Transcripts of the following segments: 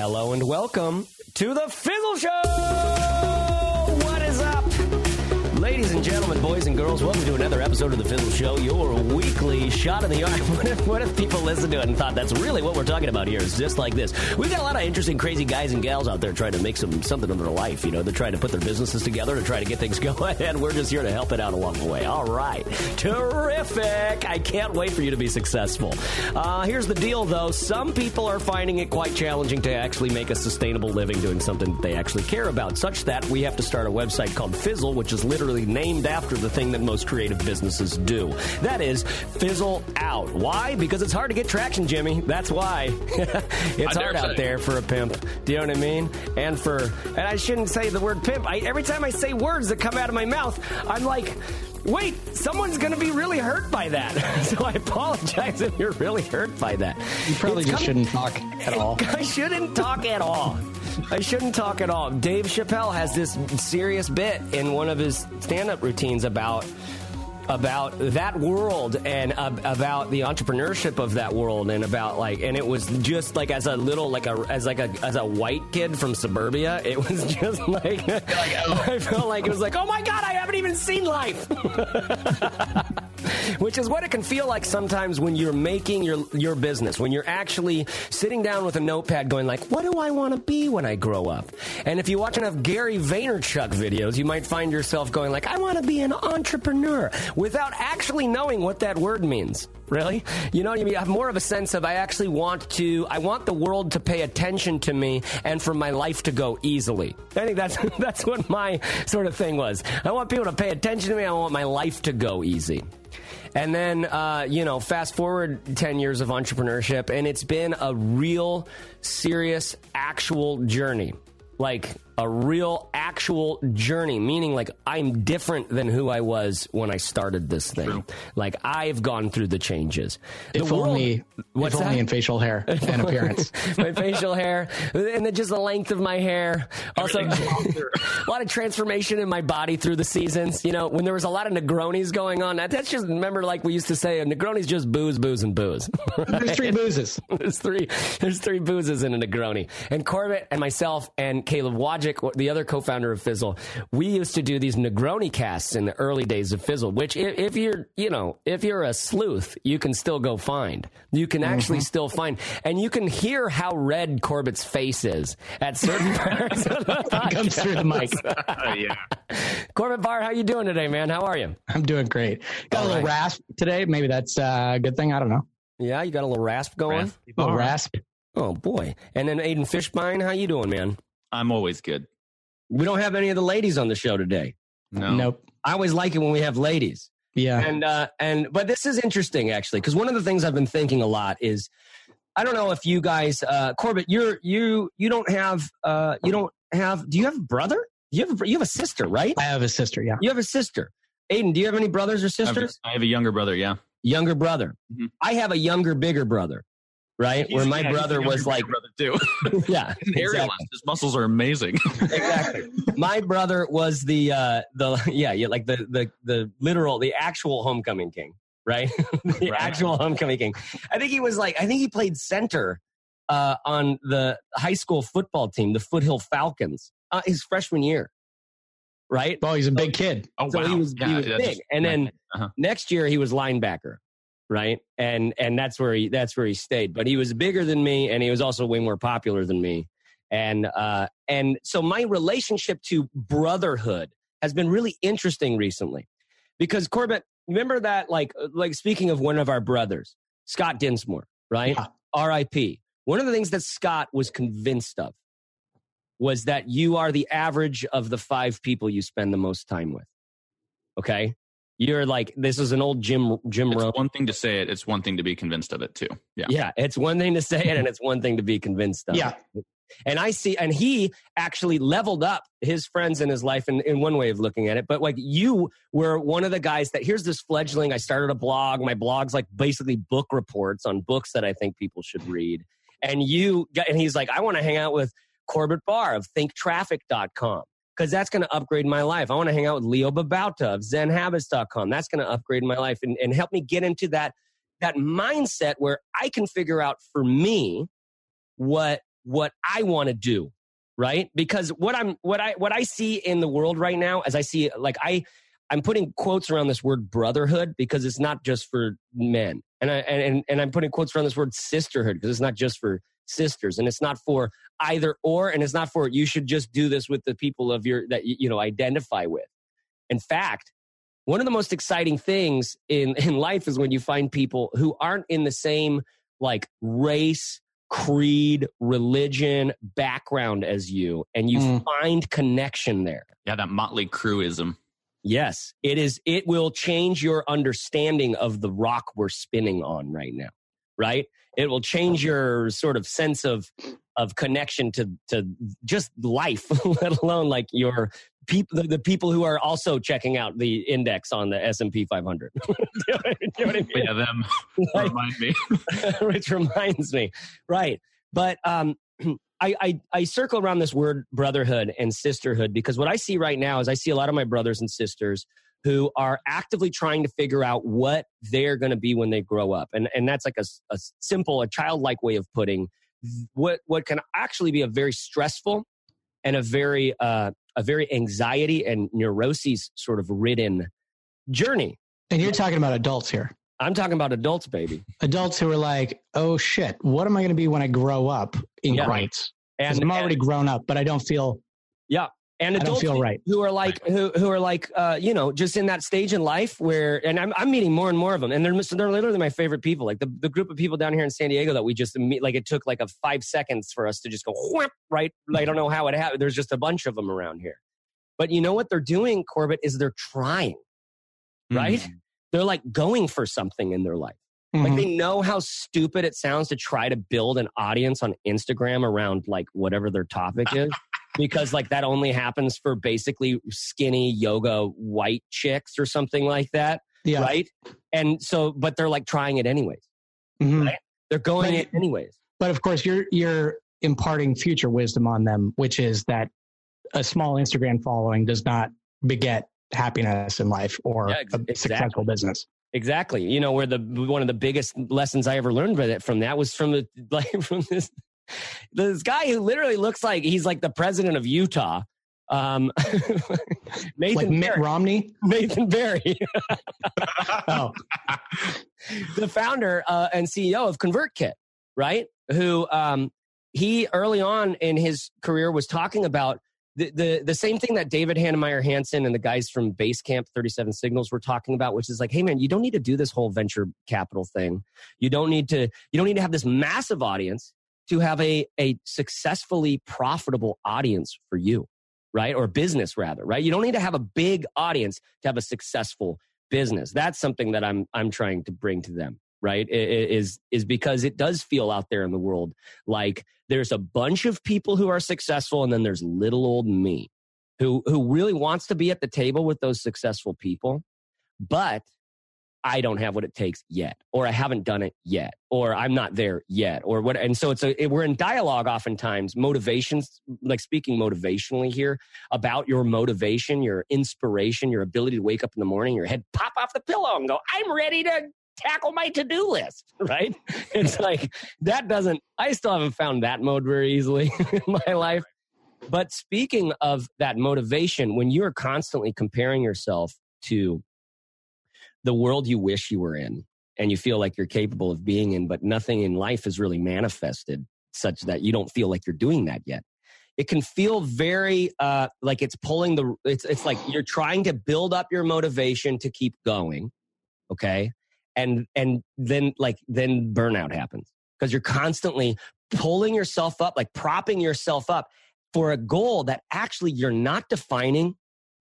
Hello and welcome to the Fizzle Show. And gentlemen, boys and girls, welcome to another episode of the Fizzle Show, your weekly shot in the arm. What if, what if people listened to it and thought that's really what we're talking about here? Is just like this. We've got a lot of interesting, crazy guys and gals out there trying to make some something of their life. You know, they're trying to put their businesses together to try to get things going, and we're just here to help it out along the way. All right, terrific! I can't wait for you to be successful. Uh, here's the deal, though: some people are finding it quite challenging to actually make a sustainable living doing something that they actually care about, such that we have to start a website called Fizzle, which is literally named after the thing that most creative businesses do. That is fizzle out. Why? Because it's hard to get traction, Jimmy. That's why. it's hard dare out there for a pimp. Do you know what I mean? And for and I shouldn't say the word pimp. I, every time I say words that come out of my mouth, I'm like. Wait, someone's going to be really hurt by that. so I apologize if you're really hurt by that. You probably It's just coming- shouldn't talk at all. I shouldn't talk at all. I shouldn't talk at all. Dave Chappelle has this serious bit in one of his stand-up routines about about that world and about the entrepreneurship of that world and about like and it was just like as a little like a as like a as a white kid from suburbia it was just like I felt like it was like oh my god I haven't even seen life! Which is what it can feel like sometimes when you're making your your business when you're actually sitting down with a notepad going like what do i want to be when i grow up? And if you watch enough gary vaynerchuk videos you might find yourself going like i want to be an entrepreneur without actually knowing what that word means. Really? You know what i mean i have more of a sense of i actually want to i want the world to pay attention to me and for my life to go easily. I think that's that's what my sort of thing was. I want people to pay attention to me. I want my life to go easy. And then, uh, you know, fast forward 10 years of entrepreneurship, and it's been a real, serious, actual journey. Like a real, actual journey, meaning like I'm different than who I was when I started this thing. Like I've gone through the changes. The If world- only, What's if only in facial hair and appearance. my facial hair, and then just the length of my hair. Also, a lot of transformation in my body through the seasons. You know, when there was a lot of Negronis going on, that- that's just remember like we used to say, a Negroni's just booze, booze, and booze. There's three boozes. there's three. There's three boozes in a Negroni. And Corbett and myself and Caleb Wojcik, the other co-founder of Fizzle, we used to do these Negroni casts in the early days of Fizzle. Which, if, if you're, you know, if you're a sleuth, you can still go find. You can actually still find, and you can hear how red Corbett's face is at certain parts of the Comes through the mic. Oh, yeah. Corbett Barr, how you doing today, man? How are you? I'm doing great. Got All a little right. rasp today. Maybe that's uh, a good thing. I don't know. Yeah, you got a little rasp going. Raspy A little rasp. Oh boy! And then Aiden Fishbein, how you doing, man? I'm always good. We don't have any of the ladies on the show today. No. Nope. I always like it when we have ladies. Yeah. And uh, and but this is interesting actually because one of the things I've been thinking a lot is I don't know if you guys uh, Corbett you're you you don't have uh, you don't have do you have a brother? You have a, you have a sister, right? I have a sister. Yeah. You have a sister. Aiden, do you have any brothers or I have, sisters? I have a younger brother. Yeah. Younger brother. Mhm. I have a younger, bigger brother. Right, where my Yeah, brother was like, brother too. yeah, He's an aerialist. exactly. His muscles are amazing. exactly. My brother was the uh the yeah, yeah, like the the the literal the actual homecoming king, right? the Right. actual homecoming king. I think he was like I think he played center uh on the high school football team, the Foothill Falcons, uh, his freshman year. Right? Oh, he's a big kid. Oh so wow. he was, he was that's- big. And then Uh-huh. next year he was linebacker, right? And and that's where he that's where he stayed. But he was bigger than me, and he was also way more popular than me. And uh, and so my relationship to brotherhood has been really interesting recently, because Corbett, remember that like like speaking of one of our brothers, Scott Dinsmore, right? Yeah. R.I.P. One of the things that Scott was convinced of was that you are the average of the five people you spend the most time with. Okay, you're like this is an old Jim Jim It's Rohn. one thing to say it. It's one thing to be convinced of it too. Yeah. Yeah, it's one thing to say it, and it's one thing to be convinced of. Yeah. And I see, and he actually leveled up his friends in his life in, in one way of looking at it. But like you were one of the guys that here's this fledgling. I started a blog. My blog's like basically book reports on books that I think people should read. And you got, and he's like, I want to hang out with Corbett Barr of thinktraffic.com because that's going to upgrade my life. I want to hang out with Leo Babauta of zenhabits.com. That's going to upgrade my life and, and help me get into that, that mindset where I can figure out for me what what I want to do, right? Because what I'm what I what I see in the world right now, as I see like I I'm putting quotes around this word brotherhood because it's not just for men. And I and and I'm putting quotes around this word sisterhood because it's not just for sisters and it's not for either or and it's not for you should just do this with the people of your that you know identify with. In fact, one of the most exciting things in in life is when you find people who aren't in the same like race creed religion background as you and you Mm. find connection there Yeah, that motley crewism. yes it is it will change your understanding of the rock we're spinning on right now right it will change your sort of sense of of connection to to just life let alone like your people the, the people who are also checking out the index on the S&P 500 Do you know what I mean? Yeah, them Like- remind me. which reminds me, right? But um, I, I I circle around this word brotherhood and sisterhood because what I see right now is I see a lot of my brothers and sisters who are actively trying to figure out what they're going to be when they grow up, and and that's like a, a simple, a childlike way of putting what what can actually be a very stressful and a very uh, a very anxiety and neuroses sort of ridden journey. And you're talking about adults here. I'm talking about adults, baby. Adults who are like, oh shit, what am I going to be when I grow up? In Yeah. 'Cause And I'm already grown up, but I don't feel, and adults right. who are like who who are like uh, you know just in that stage in life where and I'm I'm meeting more and more of them and they're they're literally my favorite people like the the group of people down here in San Diego that we just meet like it took like a five seconds for us to just go whoop, right I don't know how it happened there's just a bunch of them around here but you know what they're doing Corbett is they're trying right Mm. they're like going for something in their life like Mhm. they know how stupid it sounds to try to build an audience on Instagram around like whatever their topic is. Because like that only happens for basically skinny yoga white chicks or something like that. yeah. Right. And so, but they're like trying it anyways. Mhm. Right. They're going But- it anyways. But of course, you're you're imparting future wisdom on them, which is that a small Instagram following does not beget happiness in life or Yeah, ex- a successful business. Exactly. You know, where the one of the biggest lessons I ever learned with it from that was from the like from this this guy who literally looks like he's like the president of Utah. Um, Nathan Like Mitt Barry. Romney. Nathan Barry, Oh, the founder uh, and CEO of ConvertKit, right? Who um, he early on in his career was talking about the, the the same thing that David Heinemeier Hansson and the guys from Basecamp 37 Signals were talking about, which is like, hey man, you don't need to do this whole venture capital thing. You don't need to you don't need to have this massive audience to have a a successfully profitable audience for you, right? Or business rather, right? You don't need to have a big audience to have a successful business. That's something that I'm I'm trying to bring to them, right? I- i- Is is because it does feel out there in the world like there's a bunch of people who are successful and then there's little old me who who really wants to be at the table with those successful people, but I don't have what it takes yet, or I haven't done it yet, or I'm not there yet, or what. And so it's a it, we're in dialogue oftentimes, motivations, like speaking motivationally here about your motivation, your inspiration, your ability to wake up in the morning, your head pop off the pillow and go, I'm ready to tackle my to-do list, right? It's like that doesn't I still haven't found that mode very easily in my life. But speaking of that motivation, when you're constantly comparing yourself to the world you wish you were in and you feel like you're capable of being in, but nothing in life is really manifested such that you don't feel like you're doing that yet. It can feel very uh, like it's pulling the. It's it's like you're trying to build up your motivation to keep going, okay, and and then like then burnout happens because you're constantly pulling yourself up, like propping yourself up for a goal that actually you're not defining,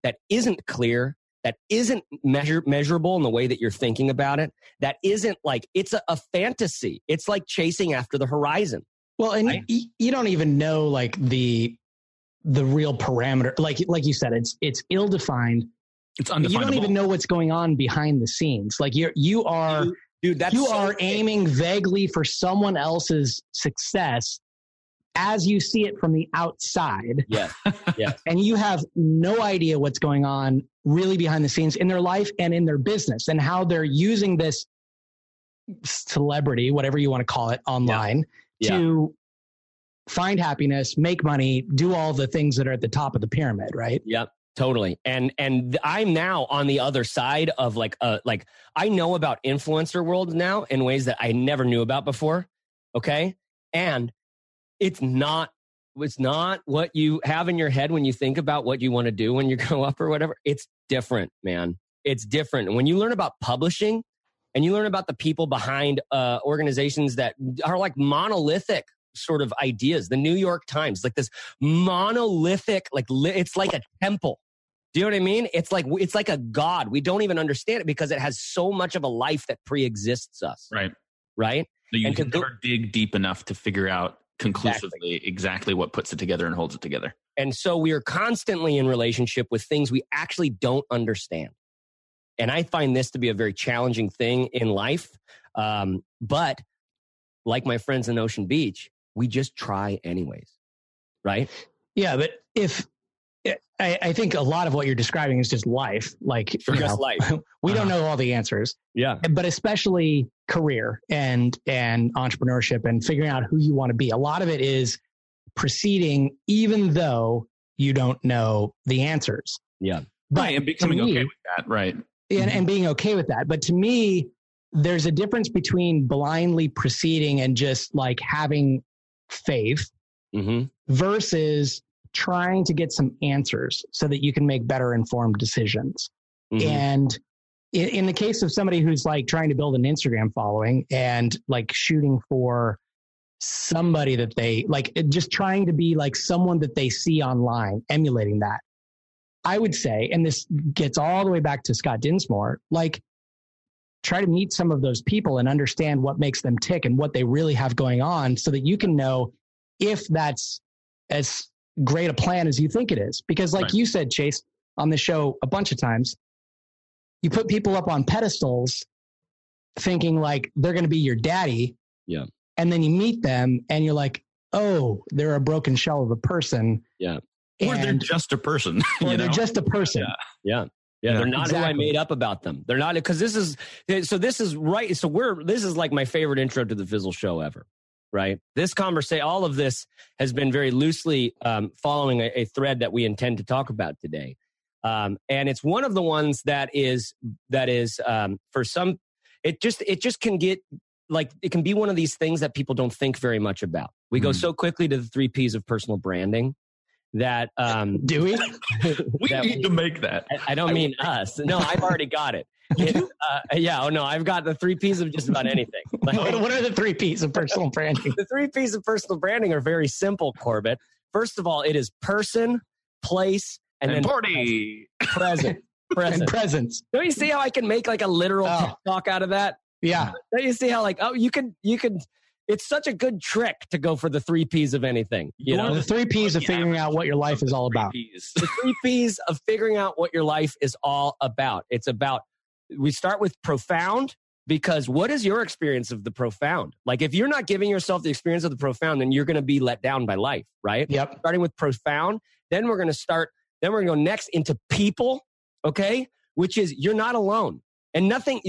that isn't clear, that isn't measure, measurable in the way that you're thinking about it, that isn't like it's a, a fantasy. It's like chasing after the horizon. well, and Right. you, you don't even know like the the real parameter. Like like you said, it's it's ill defined. It's You don't even know what's going on behind the scenes. Like you're you are You- Dude, that's you so are big. aiming vaguely for someone else's success as you see it from the outside Yeah. Yes. and you have no idea what's going on really behind the scenes in their life and in their business and how they're using this celebrity whatever you want to call it online Yeah. to find happiness, make money, do all the things that are at the top of the pyramid, right? Yep. Totally. And and I'm now on the other side of like uh like I know about influencer world now in ways that I never knew about before. Okay? And it's not it's not what you have in your head when you think about what you want to do when you grow up or whatever. It's different, man. It's different. When you learn about publishing and you learn about the people behind uh, organizations that are like monolithic sort of ideas, the New York Times, like this monolithic, like li- it's like a temple do you know what I mean? It's like it's like a god. We don't even understand it because it has so much of a life that pre-exists us. Right. Right. So you and can never go, dig deep enough to figure out conclusively exactly. exactly what puts it together and holds it together. And so we are constantly in relationship with things we actually don't understand. And I find this to be a very challenging thing in life. Um, but like my friends in Ocean Beach, we just try anyways. Right? Yeah, but if I, I, think a lot of what you're describing is just life. Like just know, life. we uh-huh. don't know all the answers. Yeah. But especially career and and entrepreneurship and figuring out who you want to be. A lot of it is proceeding even though you don't know the answers. Yeah. But right, and becoming me, okay with that. Right. And, mm-hmm. and being okay with that. But to me, there's a difference between blindly proceeding and just like having faith mm-hmm. versus trying to get some answers so that you can make better informed decisions. Mm-hmm. And in, in the case of somebody who's like trying to build an Instagram following and like shooting for somebody that they like, just trying to be like someone that they see online, emulating that. I would say, and this gets all the way back to Scott Dinsmore, like try to meet some of those people and understand what makes them tick and what they really have going on so that you can know if that's as great a plan as you think it is. Because, like right. you said, Chase, on the show a bunch of times, you put people up on pedestals thinking like they're going to be your daddy. Yeah. And then you meet them and you're like, oh, they're a broken shell of a person. Yeah. Or they're just a person. or know? they're just a person. Yeah. Yeah. Yeah, they're not exactly. who I made up about them. They're not because this is so. This is right. So we're this is like my favorite intro to the Fizzle show ever right? This conversation, all of this has been very loosely um, following a, a, thread that we intend to talk about today. Um, and it's one of the ones that is, that is um, for some, it just, it just can get like, it can be one of these things that people don't think very much about. We mm. go hmm. so quickly to the three P's of personal branding that um do we we need we, to make that I, I don't mean us no i've already got it it, uh, yeah, oh no, I've got the three P's of just about anything. Like, what are the three P's of personal branding? the three P's of personal branding are very simple, Corbett. First of all, it is person, place, and, and then party. Present. Present. And presence. Don't you see how I can make like a literal oh. talk out of that? Yeah. Don't you see how like oh you can you can it's such a good trick to go for the three P's of anything. You know, the three P's of figuring out what your life is all about. the three P's of figuring out what your life is all about. It's about we start with profound because what is your experience of the profound? Like if you're not giving yourself the experience of the profound, then you're going to be let down by life, right? Yep. Starting with profound, then we're going to start, then we're going to go next into people, okay? Which is you're not alone. And nothing,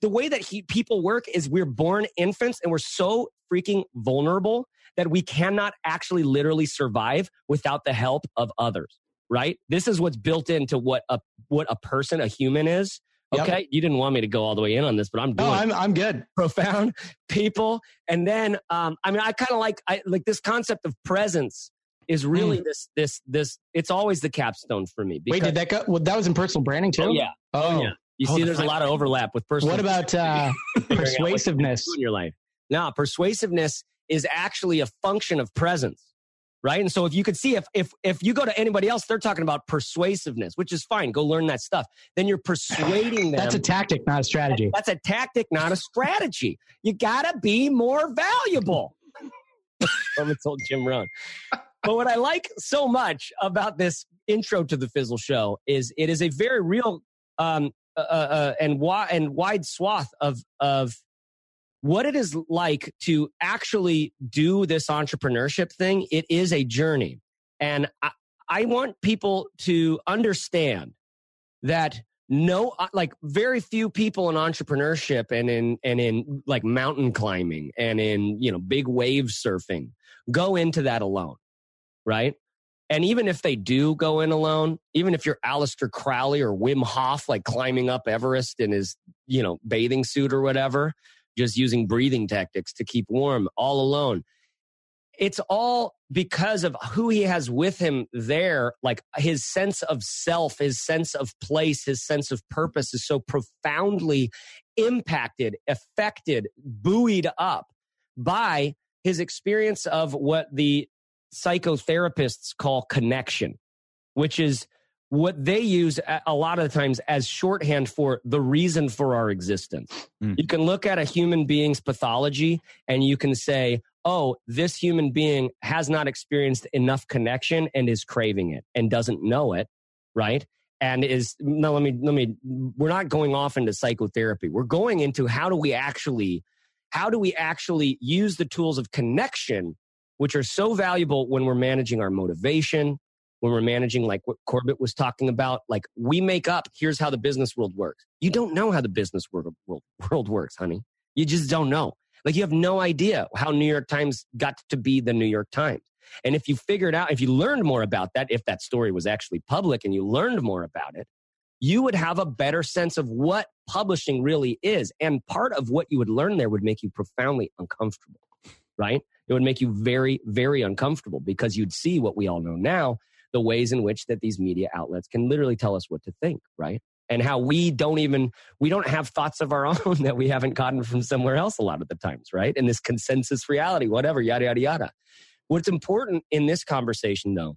the way that he, people work is we're born infants and we're so freaking vulnerable that we cannot actually literally survive without the help of others, right? This is what's built into what a, what a person, a human is Okay, yep. you didn't want me to go all the way in on this, but I'm doing. Oh, I'm I'm good. Profound people, and then um, I mean, I kind of like I like this concept of presence is really mm. this this this. It's always the capstone for me. Wait, did that go? Well, that was in personal branding too. Oh yeah. Oh, oh yeah. You see, there's a lot of overlap with personal. What about uh, persuasiveness in your life? Now, persuasiveness is actually a function of presence right? And so if you could see if if if you go to anybody else, they're talking about persuasiveness, which is fine. Go learn that stuff. Then you're persuading them. That's a tactic, not a strategy. That's a tactic, not a strategy. You gotta be more valuable. From told Jim Rohn. But what I like so much about this intro to the Fizzle Show is it is a very real um, uh, uh, uh and wide and wide swath of of what it is like to actually do this entrepreneurship thing. It is a journey. And I, I want people to understand that no uh, like very few people in entrepreneurship and in and in like mountain climbing and in you know big wave surfing go into that alone right and even if they do go in alone even if you're Aleister Crowley or Wim Hof like climbing up Everest in his you know bathing suit or whatever just using breathing tactics to keep warm all alone it's all because of who he has with him there. Like his sense of self, his sense of place, his sense of purpose is so profoundly impacted, affected, buoyed up by his experience of what the psychotherapists call connection, which is what they use a lot of the times as shorthand for the reason for our existence. Mm. You can look at a human being's pathology and you can say, oh, this human being has not experienced enough connection and is craving it and doesn't know it, right? And is no, let me let me. We're not going off into psychotherapy. We're going into how do we actually, how do we actually use the tools of connection, which are so valuable when we're managing our motivation, when we're managing like what Corbett was talking about. Like we make up. Here's how the business world works. You don't know how the business world world, world works, honey. You just don't know. Like you have no idea how New York Times got to be the New York Times. And if you figured out, if you learned more about that, if that story was actually public and you learned more about it, you would have a better sense of what publishing really is. And part of what you would learn there would make you profoundly uncomfortable, right? It would make you very, very uncomfortable because you'd see what we all know now the ways in which that these media outlets can literally tell us what to think, right? and how we don't even we don't have thoughts of our own that we haven't gotten from somewhere else a lot of the times right in this consensus reality whatever yada yada yada what's important in this conversation though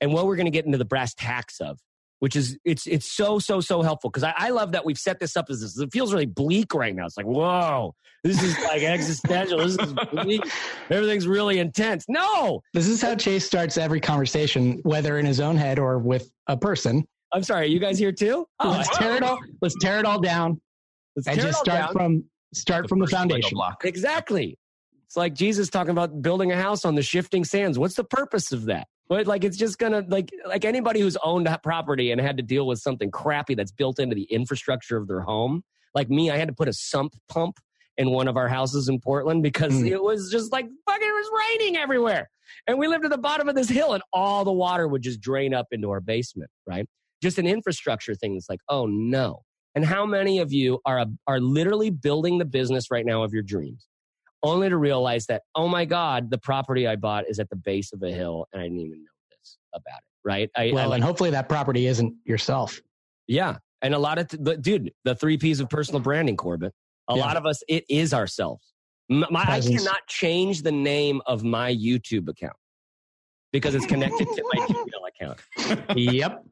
and what we're going to get into the brass tacks of which is it's it's so so so helpful because I, I, love that we've set this up as this. It feels really bleak right now. It's like whoa, this is like existential. This is bleak. Everything's really intense. No, this is how Chase starts every conversation, whether in his own head or with a person. I'm sorry, you guys here too? Oh, let's tear it all. Let's tear it all down. Let's and just start down. from start the from the foundation. Exactly. It's like Jesus talking about building a house on the shifting sands. What's the purpose of that? But like it's just gonna like like anybody who's owned property and had to deal with something crappy that's built into the infrastructure of their home. Like me, I had to put a sump pump in one of our houses in Portland because mm. it was just like fucking it was raining everywhere. And we lived at the bottom of this hill and all the water would just drain up into our basement, right? just an infrastructure thing that's like, oh no. And how many of you are, are literally building the business right now of your dreams, only to realize that, oh my God, the property I bought is at the base of a hill and I didn't even know this about it, right? I, well, I, and hopefully that property isn't yourself. Yeah. And a lot of, t- dude, the three P's of personal branding, Corbett, a yeah. lot of us, it is ourselves. My, I cannot change the name of my YouTube account because it's connected to my Gmail account. yep.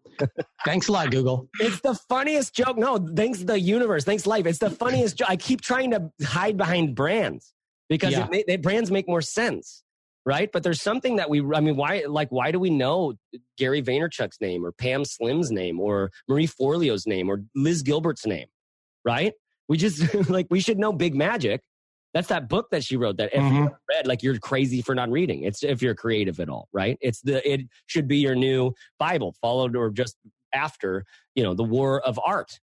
thanks a lot, Google. It's the funniest joke. No, thanks the universe. Thanks life. It's the funniest joke. I keep trying to hide behind brands because yeah. it, they, brands make more sense, right? But there's something that we. I mean, why? Like, why do we know Gary Vaynerchuk's name or Pam Slim's name or Marie Forleo's name or Liz Gilbert's name, right? We just like we should know Big Magic that's that book that she wrote that if mm-hmm. you read, like you're crazy for not reading. It's if you're creative at all, right? It's the it should be your new Bible, followed or just after, you know, the war of art.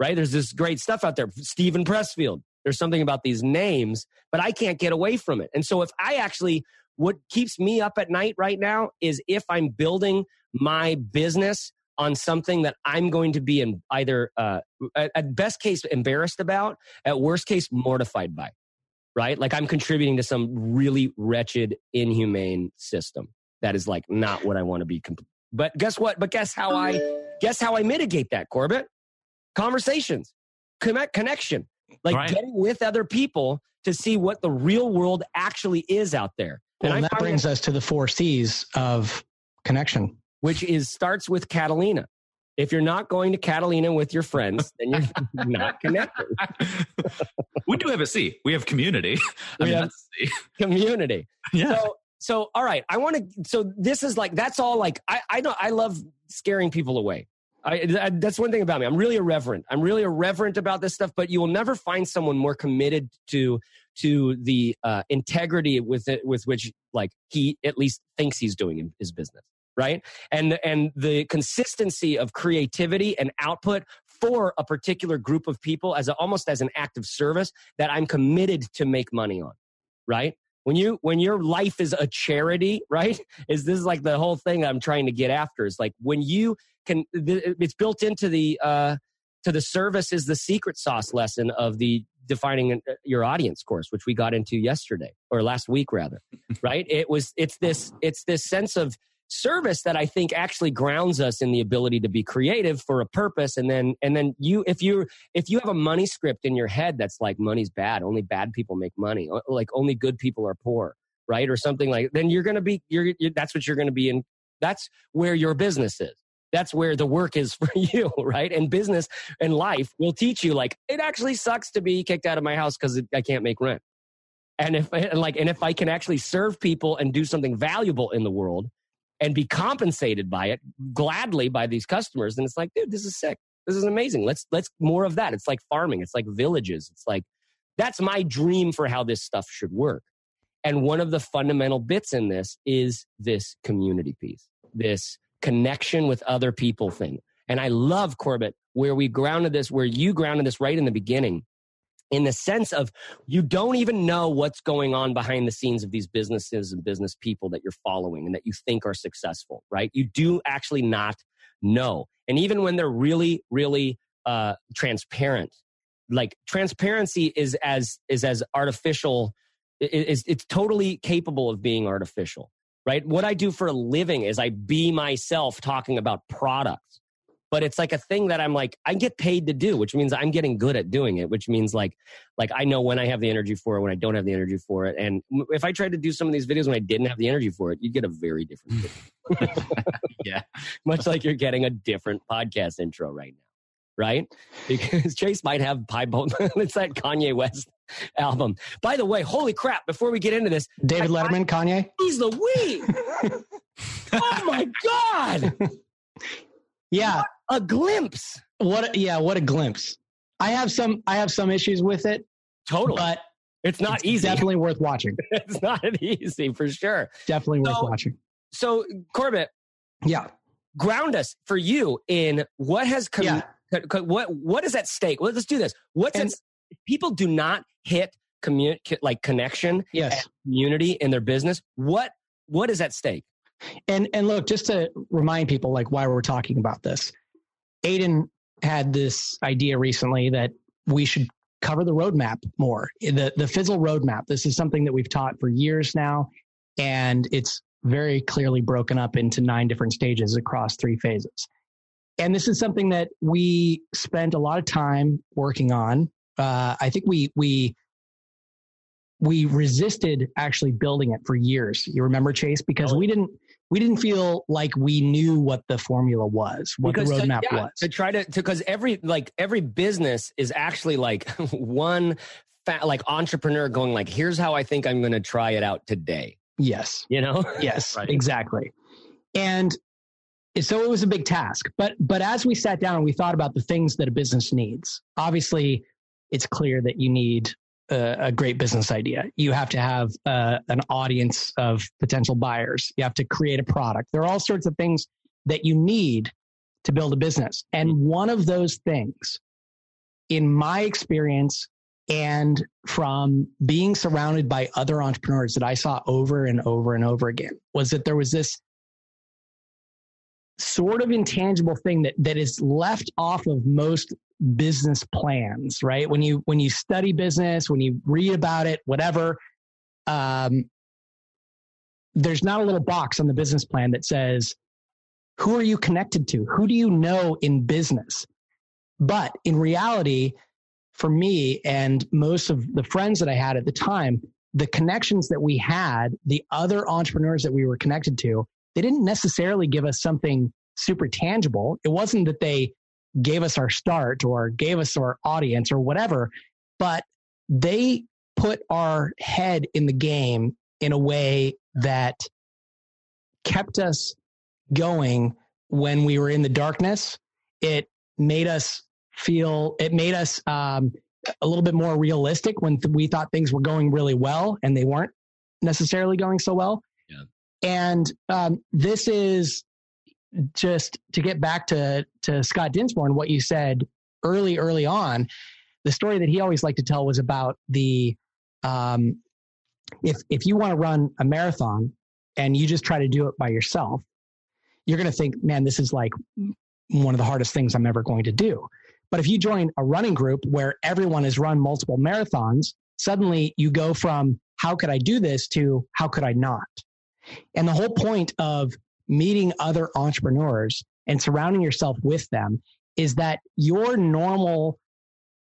Right? There's this great stuff out there. Steven Pressfield. There's something about these names, but I can't get away from it. And so if I actually what keeps me up at night right now is if I'm building my business on something that I'm going to be in either uh, at best case embarrassed about, at worst case mortified by right? Like I'm contributing to some really wretched, inhumane system that is like not what I want to be. Comp- but guess what? But guess how I guess how I mitigate that, Corbett? Conversations, connect, connection, like right. getting with other people to see what the real world actually is out there. Well, and, and that brings us to the four C's of connection, which is starts with Catalina. If you're not going to Catalina with your friends, then you're not connected. we do have a C. We have community. I we mean, have community. Yeah. So, so all right. I want to. So this is like that's all. Like I, I don't. I love scaring people away. I, I, that's one thing about me. I'm really irreverent. I'm really irreverent about this stuff. But you will never find someone more committed to to the uh, integrity with it, with which like he at least thinks he's doing his business right? And and the consistency of creativity and output for a particular group of people as a, almost as an act of service that I'm committed to make money on, right? When you when your life is a charity, right? Is this like the whole thing I'm trying to get after? Is like when you can, it's built into the uh, to the service is the secret sauce lesson of the defining uh, your audience course which we got into yesterday or last week rather right it was it's this it's this sense of service that I think actually grounds us in the ability to be creative for a purpose. And then, and then you, if you, if you have a money script in your head that's like money's bad, only bad people make money, like only good people are poor, right? Or something like, then you're going to be, you're, you're, that's what you're going to be in. That's where your business is. That's where the work is for you, right? And business and life will teach you like, it actually sucks to be kicked out of my house because I can't make rent. And if, and like, and if I can actually serve people and do something valuable in the world, and be compensated by it gladly by these customers and it's like dude this is sick. This is amazing. Let's let's more of that. It's like farming. It's like villages. It's like that's my dream for how this stuff should work. And one of the fundamental bits in this is this community piece this connection with other people thing and i love corbett where we grounded this where you grounded this right in the beginning in the sense of you don't even know what's going on behind the scenes of these businesses and business people that you're following and that you think are successful, right? You do actually not know. And even when they're really, really uh, transparent, like transparency is as is as artificial is it's totally capable of being artificial right what i do for a living is i be myself talking about products but it's like a thing that I'm like, I get paid to do, which means I'm getting good at doing it, which means like, like I know when I have the energy for it, when I don't have the energy for it. And if I tried to do some of these videos when I didn't have the energy for it, you'd get a very different yeah. Much like you're getting a different podcast intro right now. Right? Because Chase might have pie bone. it's that Kanye West album. By the way, holy crap, before we get into this, David I, Letterman, I, Kanye. He's the weed. oh my God. Yeah. What a glimpse. What yeah, what a glimpse. I have some I have some issues with it. Totally. But it's not it's easy. Definitely worth watching. it's not easy for sure. Definitely worth watching. So Corbett. Yeah. Ground us for you in what has come yeah. What what is at stake? Well, let's do this. What's and, at, people do not hit commun- like connection yes. community in their business. What what is at stake? And and look, just to remind people like why we're talking about this. Aiden had this idea recently that we should cover the roadmap more. The the Fizzle roadmap. This is something that we've taught for years now, and it's very clearly broken up into nine different stages across three phases. And this is something that we spent a lot of time working on. Uh, I think we we we resisted actually building it for years. You remember Chase because oh, we didn't we didn't feel like we knew what the formula was, what because the roadmap to, yeah, was. To try to because every like every business is actually like one fat, like entrepreneur going like, here's how I think I'm going to try it out today. Yes. You know. yes. right. Exactly. And so it was a big task, but but as we sat down and we thought about the things that a business needs, obviously, it's clear that you need a, a great business idea. You have to have uh, an audience of potential buyers. You have to create a product. There are all sorts of things that you need to build a business. And one of those things, in my experience, and from being surrounded by other entrepreneurs that I saw over and over and over again, was that there was this sort of intangible thing that that is left off of most business plans right? When you when you study business when you read about it whatever um, there's not a little box on the business plan that says who are you connected to? Who do you know in business? But in reality for me and most of the friends that i had at the time the connections that we had the other entrepreneurs that we were connected to they didn't necessarily give us something super tangible. It wasn't that they gave us our start or gave us our audience or whatever, but they put our head in the game in a way that kept us going when we were in the darkness. It made us feel, it made us um, a little bit more realistic when th- we thought things were going really well and they weren't necessarily going so well. And um, this is just to get back to, to Scott Dinsmore and what you said early, early on, the story that he always liked to tell was about the um, if if you want to run a marathon and you just try to do it by yourself, you're going to think, man, this is like one of the hardest things I'm ever going to do. But if you join a running group where everyone has run multiple marathons, suddenly you go from how could I do this to how could I not? And the whole point of meeting other entrepreneurs and surrounding yourself with them is that your normal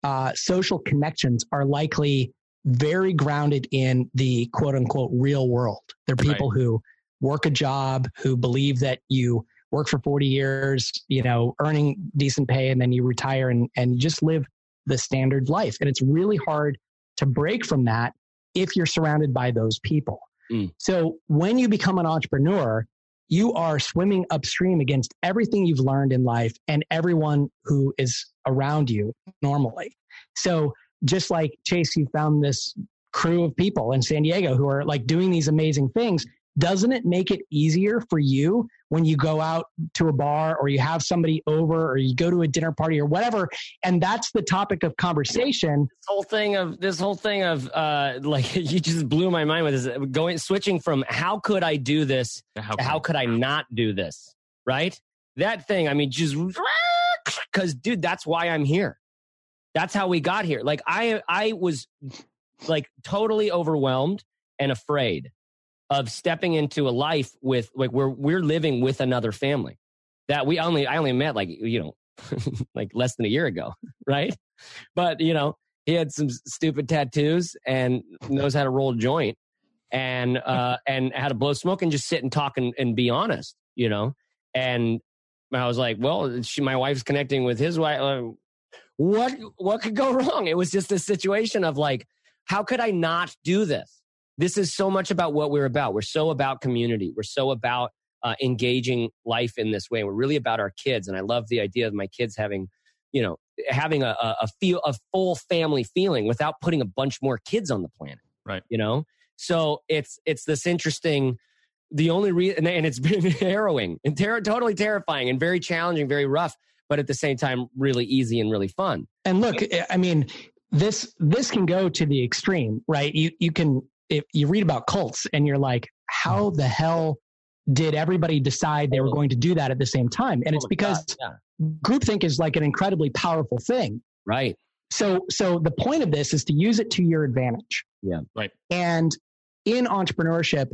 uh, social connections are likely very grounded in the quote unquote real world. They're people right. who work a job, who believe that you work for 40 years, you know, earning decent pay, and then you retire and, and just live the standard life. And it's really hard to break from that if you're surrounded by those people. Mm. So when you become an entrepreneur, you are swimming upstream against everything you've learned in life and everyone who is around you normally. So just like Chase, you found this crew of people in San Diego who are like doing these amazing things doesn't it make it easier for you when you go out to a bar or you have somebody over or you go to a dinner party or whatever? And that's the topic of conversation. This whole thing of this whole thing of uh like you just blew my mind with this going switching from how could i do this how, how could i not? do this right? That thing i mean just because dude that's why i'm here. That's how we got here. Like i i was like totally overwhelmed and afraid of stepping into a life with like we're we're living with another family that we only I only met like you know like less than a year ago, right? But you know he had some stupid tattoos and knows how to roll a joint and uh and how to blow smoke and just sit and talk and, and be honest, you know. And I was like, well, she my wife's connecting with his wife. Uh, what what could go wrong? It was just a situation of like, how could I not do this? This is so much about what we're about. We're so about community. We're so about uh, engaging life in this way. We're really about our kids, and I love the idea of my kids having, you know, having a, a feel a full family feeling without putting a bunch more kids on the planet. Right. You know, so it's it's this interesting. The only reason, and it's been harrowing and ter- totally terrifying and very challenging, very rough, but at the same time, really easy and really fun. And look, I mean, this this can go to the extreme, right? You you can if you read about cults and you're like, how mm-hmm. the hell did everybody decide they were going to do that at the same time? And it's because yeah. groupthink is like an incredibly powerful thing. Right. So, so the point of this is to use it to your advantage. Yeah. Right. And in entrepreneurship,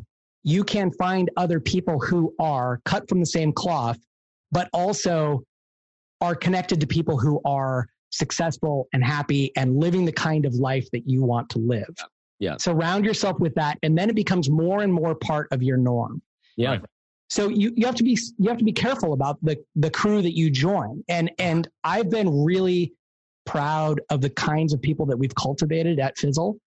you can find other people who are cut from the same cloth, but also are connected to people who are successful and happy and living the kind of life that you want to live. Yeah. Surround yourself with that, and then it becomes more and more part of your norm. Yeah. So you, you have to be you have to be careful about the the crew that you join. And and I've been really proud of the kinds of people that we've cultivated at Fizzle.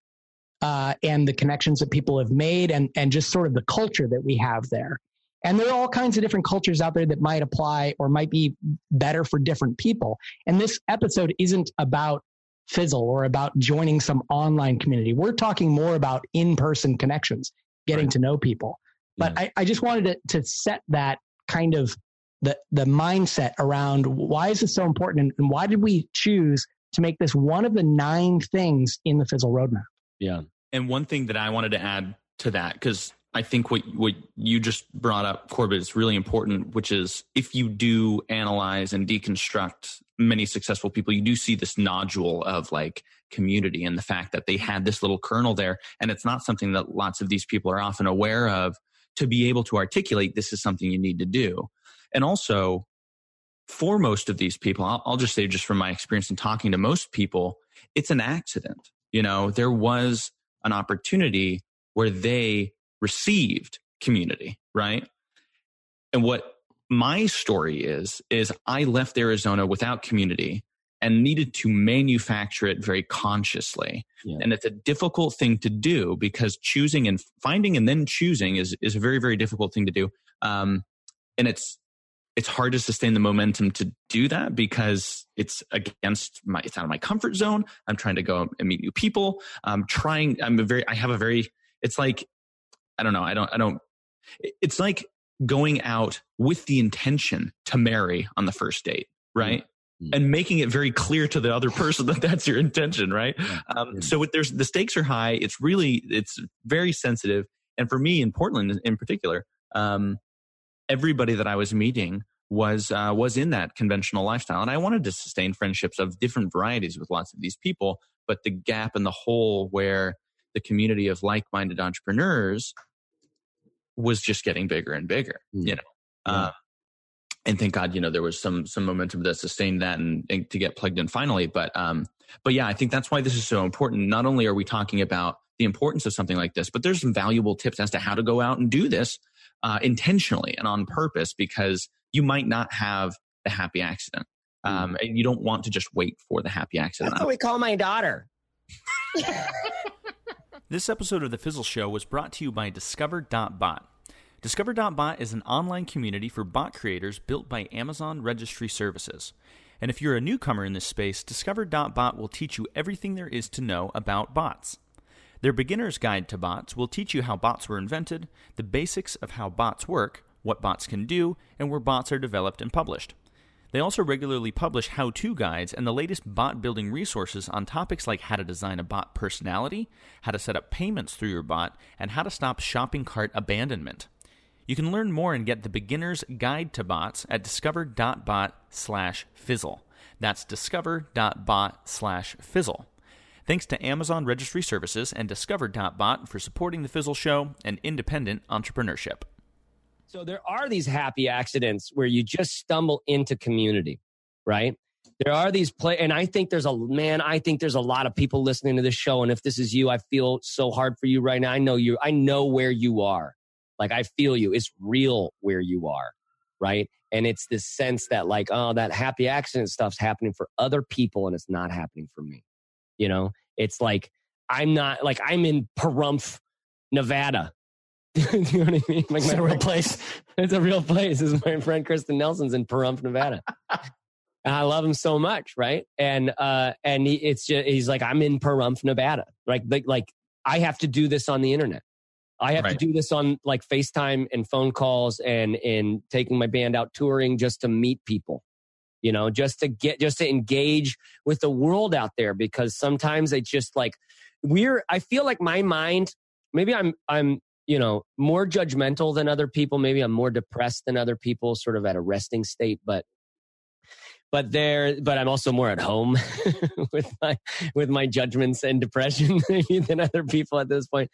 Uh, and the connections that people have made and, and just sort of the culture that we have there. And there are all kinds of different cultures out there that might apply or might be better for different people. And this episode isn't about fizzle or about joining some online community. We're talking more about in person connections, getting right. to know people. But yeah. I, I just wanted to, to set that kind of the, the mindset around why is this so important and why did we choose to make this one of the nine things in the fizzle roadmap? Yeah. And one thing that I wanted to add to that, because I think what what you just brought up, Corbett, is really important, which is if you do analyze and deconstruct many successful people, you do see this nodule of like community and the fact that they had this little kernel there. And it's not something that lots of these people are often aware of to be able to articulate this is something you need to do. And also, for most of these people, I'll, I'll just say, just from my experience in talking to most people, it's an accident. You know, there was an opportunity where they received community, right? And what my story is, is I left Arizona without community and needed to manufacture it very consciously. Yeah. And it's a difficult thing to do because choosing and finding and then choosing is, is a very, very difficult thing to do. Um, and it's, it's hard to sustain the momentum to do that because it's against my, it's out of my comfort zone. I'm trying to go and meet new people. I'm trying, I'm a very, I have a very, it's like I don't know. I don't, I don't, it's like going out with the intention to marry on the first date, right? mm. and making it very clear to the other person that that's your intention, right? Yeah. Um, so with there's the stakes are high. It's really it's very sensitive, and for me in Portland in particular, um, everybody that I was meeting was uh, was in that conventional lifestyle, and I wanted to sustain friendships of different varieties with lots of these people. But the gap in the hole where the community of like-minded entrepreneurs was just getting bigger and bigger, mm. you know. Yeah. Uh, and thank God, you know, there was some some momentum that sustained that and, and to get plugged in finally. But um, but yeah, I think that's why this is so important. Not only are we talking about the importance of something like this, but there's some valuable tips as to how to go out and do this uh, intentionally and on purpose because you might not have the happy accident. Um, and you don't want to just wait for the happy accident. That's what we call my daughter. this episode of The Fizzle Show was brought to you by Discover.bot. Discover.bot is an online community for bot creators built by Amazon Registry Services. And if you're a newcomer in this space, Discover.bot will teach you everything there is to know about bots. Their beginner's guide to bots will teach you how bots were invented, the basics of how bots work, what bots can do, and where bots are developed and published. They also regularly publish how to guides and the latest bot building resources on topics like how to design a bot personality, how to set up payments through your bot, and how to stop shopping cart abandonment. You can learn more and get the beginner's guide to bots at discover.bot slash fizzle. That's discover.bot slash fizzle. Thanks to Amazon Registry Services and Discover.bot for supporting The Fizzle Show and independent entrepreneurship. So there are these happy accidents where you just stumble into community, right? There are these play, and I think there's a man. I think there's a lot of people listening to this show, and if this is you, I feel so hard for you right now. I know you. I know where you are. Like I feel you. It's real where you are, right? And it's this sense that like, oh, that happy accident stuff's happening for other people, and it's not happening for me. You know, it's like I'm not like I'm in Pahrump, Nevada. you know what I mean? Like it's my a real place. It's a real place. This is my friend Kristen Nelson's in Pahrump, Nevada. and I love him so much, right? And uh, and he, it's just he's like I'm in Pahrump, Nevada. Like like like I have to do this on the internet. I have right. to do this on like FaceTime and phone calls and and taking my band out touring just to meet people you know, just to get, just to engage with the world out there because sometimes it's just like we're, I feel like my mind, maybe I'm, I'm, you know, more judgmental than other people. Maybe I'm more depressed than other people, sort of at a resting state, but but there but i'm also more at home with my with my judgments and depression than other people at this point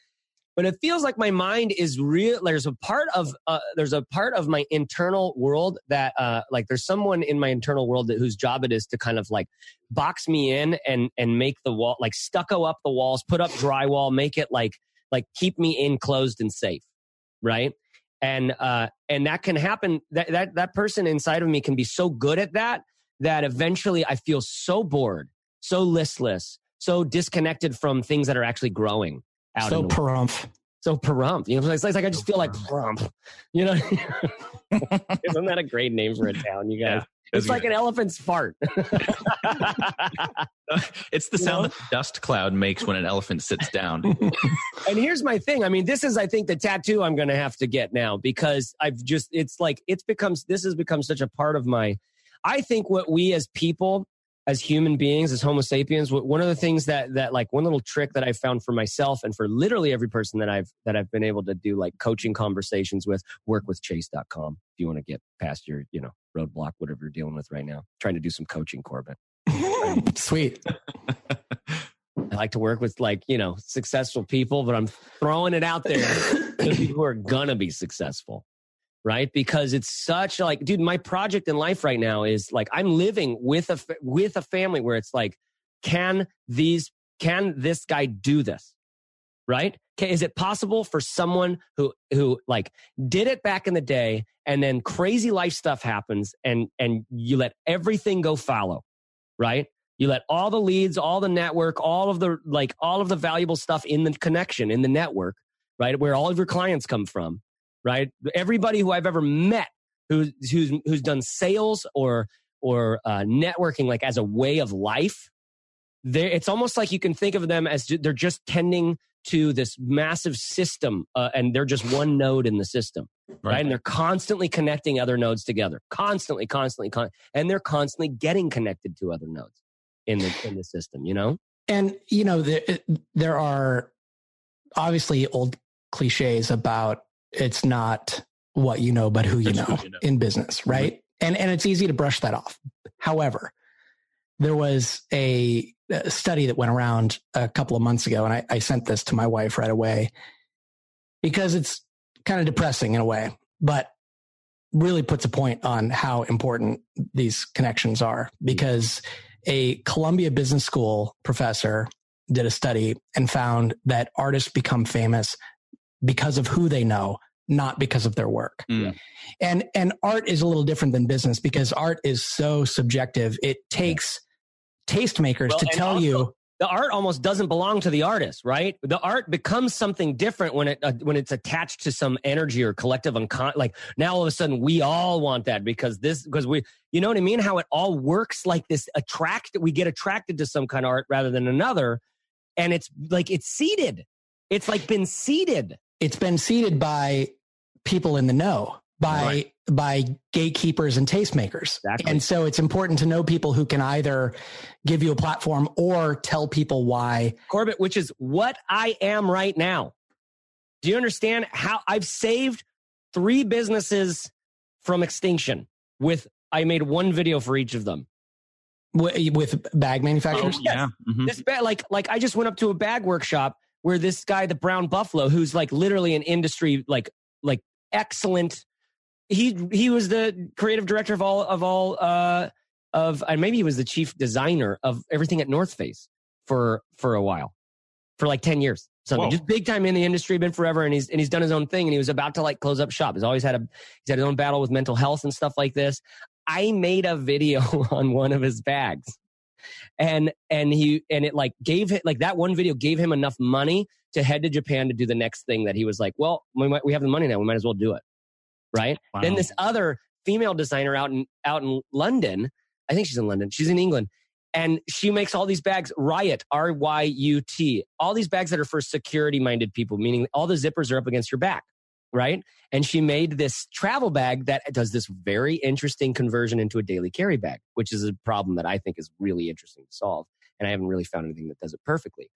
but it feels like my mind is real there's a part of uh, there's a part of my internal world that uh, like there's someone in my internal world that, whose job it is to kind of like box me in and and make the wall like stucco up the walls put up drywall make it like like keep me enclosed and safe right and uh and that can happen that that that person inside of me can be so good at that that eventually i feel so bored so listless so disconnected from things that are actually growing out. So pahrump. So pahrump. You know, it's like, I just feel like pahrump. You know, isn't that a great name for a town, you guys? Yeah. It's like an elephant's fart. it's the sound that the dust cloud makes when an elephant sits down. and here's my thing. I mean, this is, I think, the tattoo I'm going to have to get now because I've just, it's like, it's becomes, this has become such a part of my, I think what we as people as human beings, as Homo sapiens, one of the things that that like one little trick that I found for myself and for literally every person that I've that I've been able to do like coaching conversations with, work with chase.com if you want to get past your, you know, roadblock, whatever you're dealing with right now. Trying to do some coaching, Corbin. Sweet. I like to work with like, you know, successful people, but I'm throwing it out there to people who are gonna be successful right? Because it's such like dude my project in life right now is like i'm living with a with a family where it's like can these can this guy do this right? Is it possible for someone who who like did it back in the day and then crazy life stuff happens and and you let everything go fallow right? You let all the leads all the network all of the like all of the valuable stuff in the connection in the network right where all of your clients come from right? Everybody who I've ever met who's who's who's done sales or or uh, networking like as a way of life, it's almost like you can think of them as they're just tending to this massive system uh, and they're just one node in the system right. right. and they're constantly connecting other nodes together constantly constantly con- and they're constantly getting connected to other nodes in the in the system you know and you know there, there are obviously old cliches about it's not what you know but who you, know, who you know, in business right? Mm-hmm. and and it's easy to brush that off. However there was a, a, study that went around a couple of months ago and I, I sent this to my wife right away because it's kind of depressing in a way but really puts a point on how important these connections are because a Columbia Business School professor did a study and found that artists become famous because of who they know not because of their work. Mm. And and art is a little different than business because art is so subjective. It takes tastemakers well, to tell also, you the art almost doesn't belong to the artist, right? The art becomes something different when it uh, when it's attached to some energy or collective uncon. Like now, all of a sudden, we all want that because this because we, you know what I mean? How it all works like this attract we get attracted to some kind of art rather than another and it's like it's seeded. It's like been seeded. It's been seeded by people in the know, by right. by gatekeepers and tastemakers. Exactly. And so it's important to know people who can either give you a platform or tell people why. Corbett, which is what I am right now. Do you understand how I've saved three businesses from extinction with I made one video for each of them with bag manufacturers. Oh, yes. Yeah. Mm-hmm. This bag, like, like I just went up to a bag workshop where this guy, the Brown Buffalo, who's like literally an industry, like, like excellent. He he was the creative director of all of all uh of and maybe he was the chief designer of everything at North Face for for a while, for like ten years. Something just big time in the industry, been forever, and he's and he's done his own thing, and he was about to like close up shop. He's always had a he's had his own battle with mental health and stuff like this. I made a video on one of his bags. And and he and it like gave him like that one video gave him enough money to head to Japan to do the next thing that he was like, well, we might, we have the money now, we might as well do it. Right? Wow. Then this other female designer out in out in London, I think she's in London, she's in England, and she makes all these bags riot R Y U T, all these bags that are for security minded people, meaning all the zippers are up against your back right? And she made this travel bag that does this very interesting conversion into a daily carry bag, which is a problem that I think is really interesting to solve. And I haven't really found anything that does it perfectly.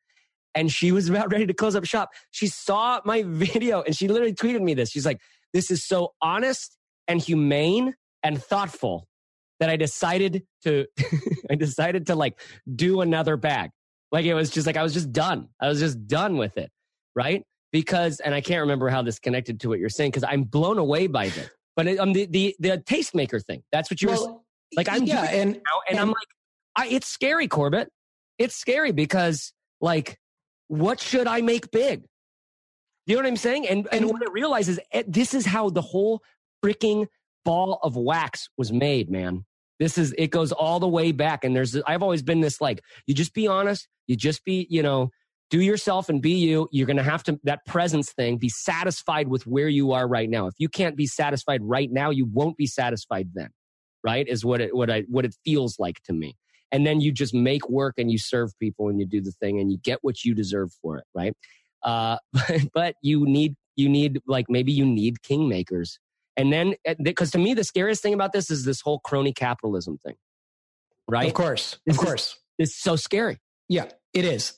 And she was about ready to close up shop. She saw my video and she literally tweeted me this. She's like, this is so honest and humane and thoughtful that I decided to, I decided to like do another bag. Like it was just like, I was just done. I was just done with it. Right because, and I can't remember how this connected to what you're saying because I'm blown away by this. But it, um, the, the, the tastemaker thing, that's what you well, were like. I'm yeah, and, and, and I'm like, I, it's scary, Corbett. It's scary because like, what should I make big? You know what I'm saying? And and what I realize is eh, this is how the whole freaking ball of wax was made, man. This is it goes all the way back. And there's I've always been this like, you just be honest, you just be, you know, do yourself and be you. You're going to have to, that presence thing, be satisfied with where you are right now. If you can't be satisfied right now, you won't be satisfied then, right? Is what it, what I, what it feels like to me. And then you just make work and you serve people and you do the thing and you get what you deserve for it, right? Uh, but, but you need, you need, like, maybe you need kingmakers. And then, because to me, the scariest thing about this is this whole crony capitalism thing, right? Of course. This of course. Is, it's so scary. Yeah, it is.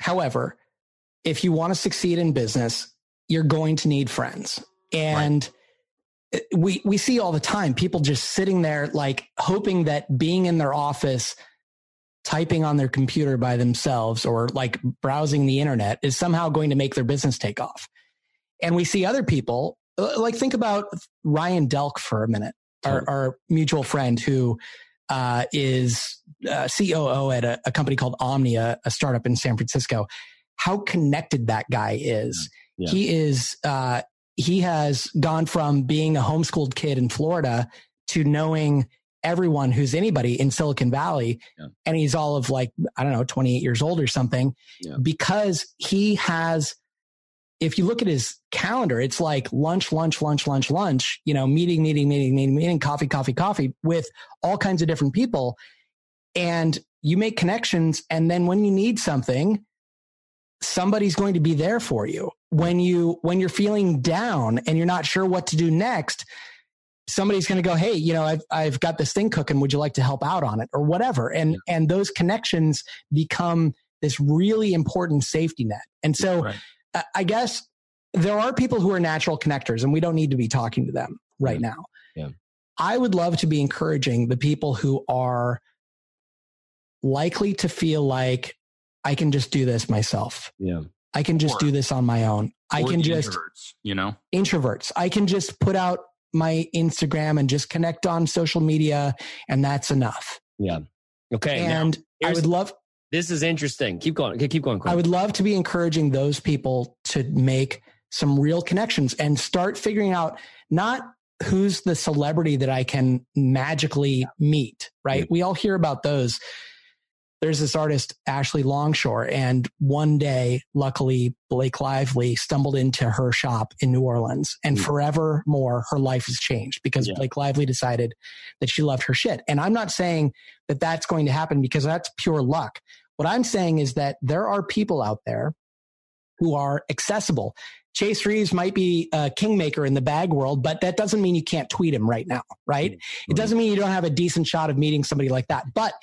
However, if you want to succeed in business, you're going to need friends. And right. we we see all the time people just sitting there like hoping that being in their office typing on their computer by themselves or like browsing the internet is somehow going to make their business take off. And we see other people uh, like think about Ryan Delk for a minute, our, our mutual friend who uh, is uh, COO at a, a, company called Omnia, a startup in San Francisco. How connected that guy is. Yeah. He is, uh, he has gone from being a homeschooled kid in Florida to knowing everyone who's anybody in Silicon Valley. Yeah. And he's all of like, I don't know, 28 years old or something yeah. because he has if you look at his calendar, it's like lunch, lunch, lunch, lunch, lunch, you know, meeting, meeting, meeting, meeting, meeting, coffee, coffee, coffee with all kinds of different people. And you make connections. And then when you need something, somebody's going to be there for you when you when you're feeling down and you're not sure what to do next somebody's going to go hey you know I've, I've got this thing cooking would you like to help out on it or whatever and yeah. and those connections become this really important safety net and so right. I guess there are people who are natural connectors and we don't need to be talking to them right yeah. now yeah. i would love to be encouraging the people who are likely to feel like I can just do this myself. Yeah. I can just or, do this on my own. I can just you know, introverts. I can just put out my Instagram and just connect on social media and that's enough. Yeah. Okay. And I would love This is interesting. Keep going. Keep going. I would love to be encouraging those people to make some real connections and start figuring out not who's the celebrity that I can magically meet, right? We all hear about those there's this artist, Ashley Longshore, and one day, luckily, Blake Lively stumbled into her shop in New Orleans, and mm. forevermore, her life has changed because yeah. Blake Lively decided that she loved her shit. And I'm not saying that that's going to happen because that's pure luck. What I'm saying is that there are people out there who are accessible. Chase Reeves might be a kingmaker in the bag world, but that doesn't mean you can't tweet him right now, right? Mm-hmm. It doesn't mean you don't have a decent shot of meeting somebody like that. But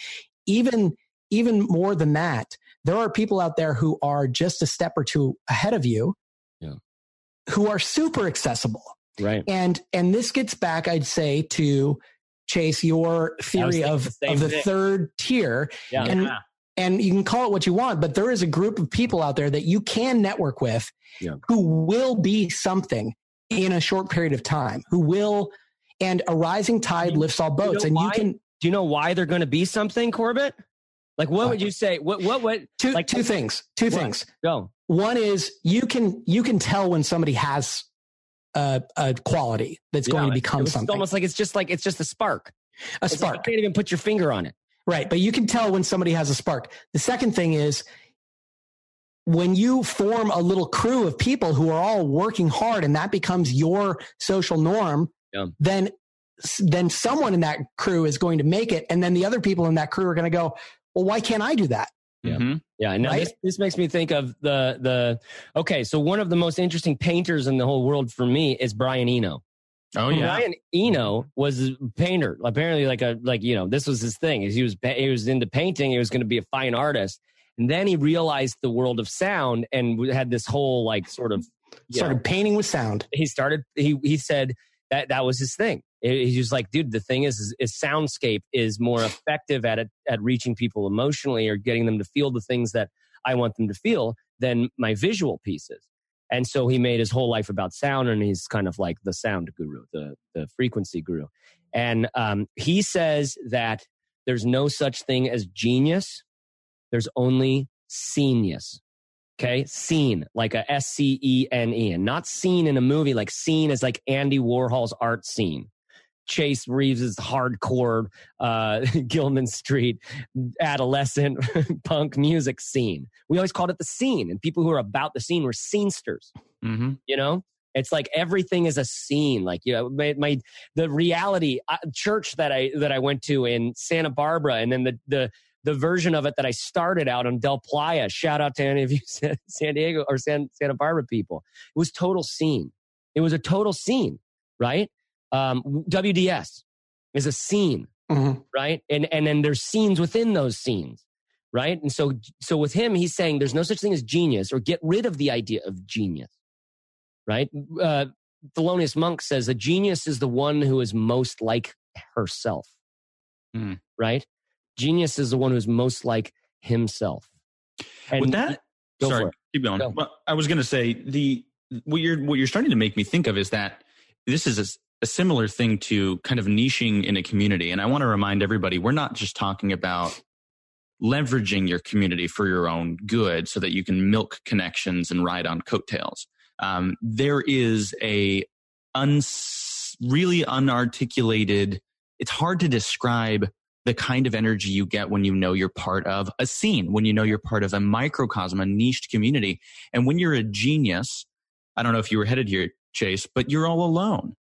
even even more than that, there are people out there who are just a step or two ahead of you yeah. who are super accessible. Right. And and this gets back, I'd say, to Chase, your theory of, the of the thing. third tier. Yeah. And yeah. and you can call it what you want, but there is a group of people out there that you can network with yeah. who will be something in a short period of time, who will and a rising tide lifts all boats. You know and why? you can do you know why they're going to be something, Corbett? Like, what would you say? What, what, what? Two, like, two things. Two what? things. Go. One is you can, you can tell when somebody has a, a quality that's yeah, going to become something. It's almost like it's just like, it's just a spark. A it's spark. Like you can't even put your finger on it. Right. But you can tell when somebody has a spark. The second thing is when you form a little crew of people who are all working hard and that becomes your social norm, yeah. then then someone in that crew is going to make it and then the other people in that crew are going to go well, why can't I do that? Yeah. Mm-hmm. Yeah. Now right? this, this makes me think of the, the, okay. So one of the most interesting painters in the whole world for me is Brian Eno. Oh yeah. Brian Eno was a painter. Apparently like a, like, you know, this was his thing. He was, he was into painting. He was going to be a fine artist. And then he realized the world of sound and had this whole like sort of started know, painting with sound. He started, he, he said that that was his thing he's just like, dude, the thing is, is, is soundscape is more effective at it, at reaching people emotionally or getting them to feel the things that I want them to feel than my visual pieces. And so he made his whole life about sound, and he's kind of like the sound guru, the the frequency guru. And um, he says that there's no such thing as genius. There's only scenius. Okay. Scene, like a S C E N E, and not seen in a movie, like scene is like Andy Warhol's art scene. Chase Reeves's hardcore uh, Gilman Street adolescent punk music scene. We always called it the scene, and people who are about the scene were scenesters. Mm-hmm. You know, it's like everything is a scene. Like you know, my, my the reality uh, church that I that I went to in Santa Barbara, and then the the the version of it that I started out on Del Playa. Shout out to any of you San Diego or San, Santa Barbara people. It was total scene. It was a total scene, right? Um, WDS is a scene, mm-hmm. right? And and then there's scenes within those scenes, right? And so so with him, he's saying there's no such thing as genius, or get rid of the idea of genius, right? Uh, Thelonious Monk says a genius is the one who is most like herself, mm. right? Genius is the one who's most like himself. And with that, sorry, keep going. Go. Well, I was going to say the what you're what you're starting to make me think of is that this is a, similar thing to kind of niching in a community. And I want to remind everybody we're not just talking about leveraging your community for your own good so that you can milk connections and ride on coattails. Um, there is a really unarticulated, it's hard to describe the kind of energy you get when you know you're part of a scene, when you know you're part of a microcosm, a niched community. And when you're a genius, I don't know if you were headed here, Chase, but you're all alone.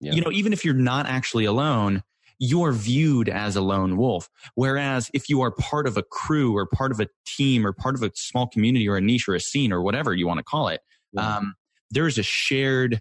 Yeah. You know, even if you're not actually alone, you're viewed as a lone wolf. Whereas if you are part of a crew or part of a team or part of a small community or a niche or a scene or whatever you want to call it, um, there's a shared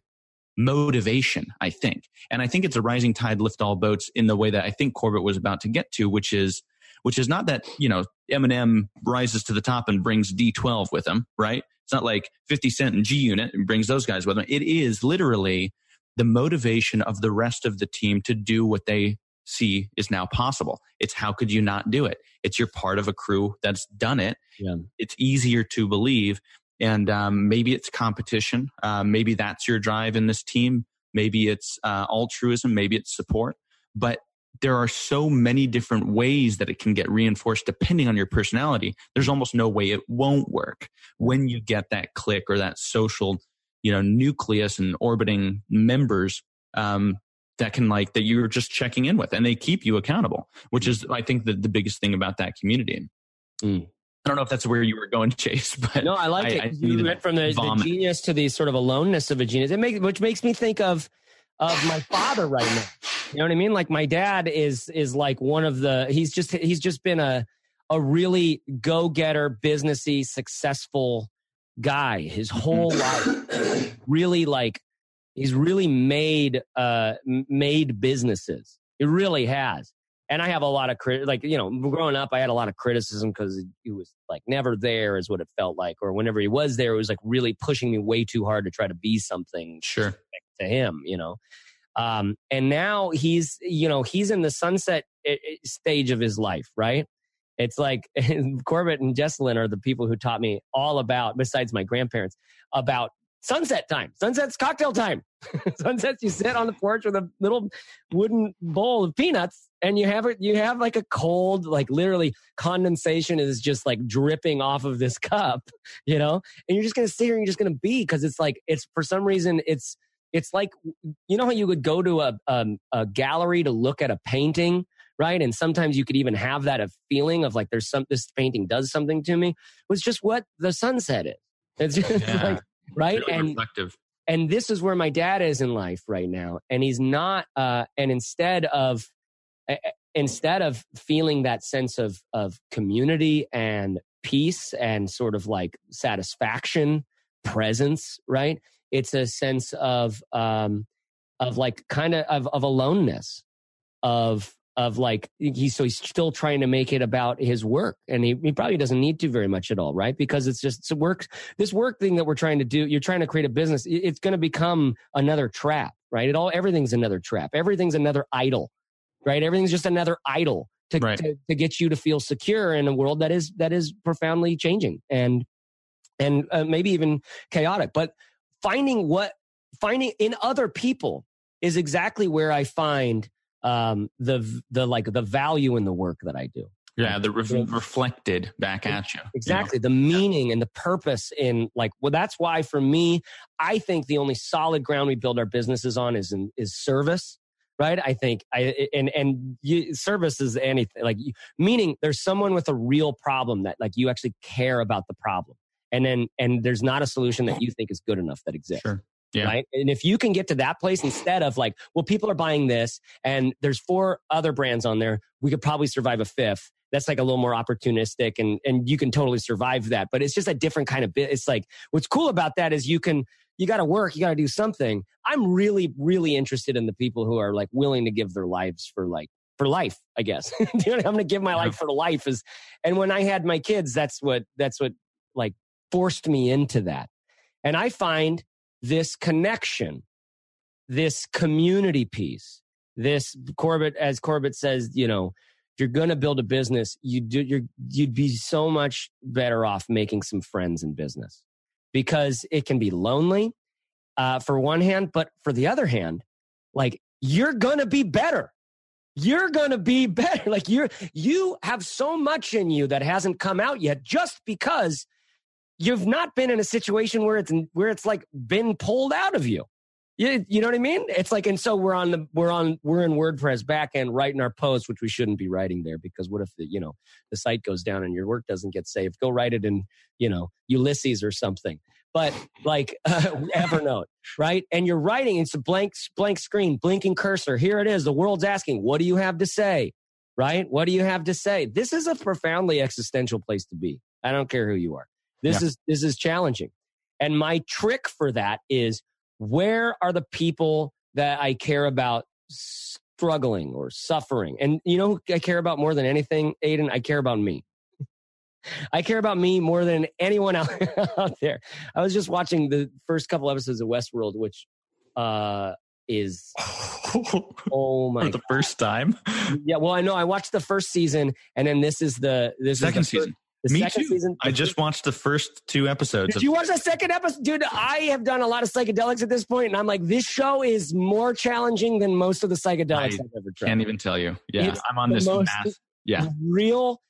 motivation, I think. And I think it's a rising tide lift all boats in the way that I think Corbett was about to get to, which is, which is not that, you know, Eminem rises to the top and brings D12 with him, right? It's not like 50 Cent and G Unit and brings those guys with him. It is literally the motivation of the rest of the team to do what they see is now possible. It's how could you not do it? It's you're part of a crew that's done it. Yeah. It's easier to believe. And um, maybe it's competition. Uh, maybe that's your drive in this team. Maybe it's uh, altruism. Maybe it's support. But there are so many different ways that it can get reinforced depending on your personality. There's almost no way it won't work when you get that click or that social, you know, nucleus and orbiting members um, that can like that you're just checking in with, and they keep you accountable, which is I think the the biggest thing about that community. Mm. I don't know if that's where you were going, Chase, but no, I like I, it. I you went from the, the, genius to the sort of aloneness of a genius. It makes which makes me think of of my father right now. You know what I mean? Like my dad is is like one of the he's just he's just been a a really go getter, businessy, successful guy his whole life. Really like he's really made uh made businesses. It really has. And I have a lot of crit like you know growing up I had a lot of criticism because he was like never there is what it felt like or whenever he was there it was like really pushing me way too hard to try to be something sure to him you know um, and now he's, you know, he's in the sunset eh, eh, stage of his life, right? It's like Corbett and Jesselyn are the people who taught me all about, besides my grandparents, about sunset time. Sunset's cocktail time. Sunsets, you sit on the porch with a little wooden bowl of peanuts and you have it, you have like a cold, like literally condensation is just like dripping off of this cup, you know, and you're just going to sit here and you're just going to be because it's like, it's for some reason, it's, it's like you know how you would go to a, um, a gallery to look at a painting right? And sometimes you could even have that a feeling of like there's some this painting does something to me was just what the sunset is it's just yeah. like right? Really and reflective. and this is where my dad is in life right now and he's not uh and instead of uh, instead of feeling that sense of of community and peace and sort of like satisfaction presence right? It's a sense of um of like kind of of, of aloneness of of like he's so he's still trying to make it about his work and he, he probably doesn't need to very much at all right? Because it's just it's work this work thing that we're trying to do you're trying to create a business it's going to become another trap right? It all everything's another trap. Everything's another idol right? Everything's just another idol to, right. to, to get you to feel secure in a world that is that is profoundly changing and and uh, maybe even chaotic. But finding what finding in other people is exactly where I find um, the the like the value in the work that I do. Yeah, the re- reflected back at you. Exactly. You know? The meaning and the purpose in like well that's why for me I think the only solid ground we build our businesses on is in, is service, right? I think I and and you, service is anything like meaning there's someone with a real problem that like you actually care about the problem and then and there's not a solution that you think is good enough that exists. Sure. Yeah. Right. And if you can get to that place instead of like, well, people are buying this and there's four other brands on there, we could probably survive a fifth. That's like a little more opportunistic and, and you can totally survive that. But it's just a different kind of bit. It's like, what's cool about that is you can, you got to work, you got to do something. I'm really, really interested in the people who are like willing to give their lives for like, for life, I guess. I'm going to give my life for life is, and when I had my kids, that's what, that's what like forced me into that. And I find this connection, this community piece, this Corbett, as Corbett says, you know, if you're going to build a business, you do, you're, you'd be so much better off making some friends in business because it can be lonely uh, for one hand, but for the other hand, like you're going to be better. You're going to be better. Like you're, you have so much in you that hasn't come out yet just because you've not been in a situation where it's where it's like been pulled out of you. You, you know what I mean? It's like, and so we're on the we're on we're in WordPress backend writing our posts, which we shouldn't be writing there because what if the you know the site goes down and your work doesn't get saved? Go write it in you know Ulysses or something. but like uh, Evernote, right? And you're writing, it's a blank, blank screen, blinking cursor. Here it is. The world's asking, what do you have to say? Right? What do you have to say? This is a profoundly existential place to be. I don't care who you are. This yeah. is, this is challenging. And my trick for that is where are the people that I care about struggling or suffering? And you know I care about more than anything, Aiden? I care about me. I care about me more than anyone out, out there. I was just watching the first couple episodes of Westworld, which uh, is oh my for the God. first time. Yeah, well, I know I watched the first season, and then this is the this second is the season. First, the Me too. Season, I just watched the first two episodes. Did of- you watch the second episode? Dude, I have done a lot of psychedelics at this point, and I'm like, this show is more challenging than most of the psychedelics I have ever tried. Can't even tell you. Yeah, it's I'm on this math. Yeah, real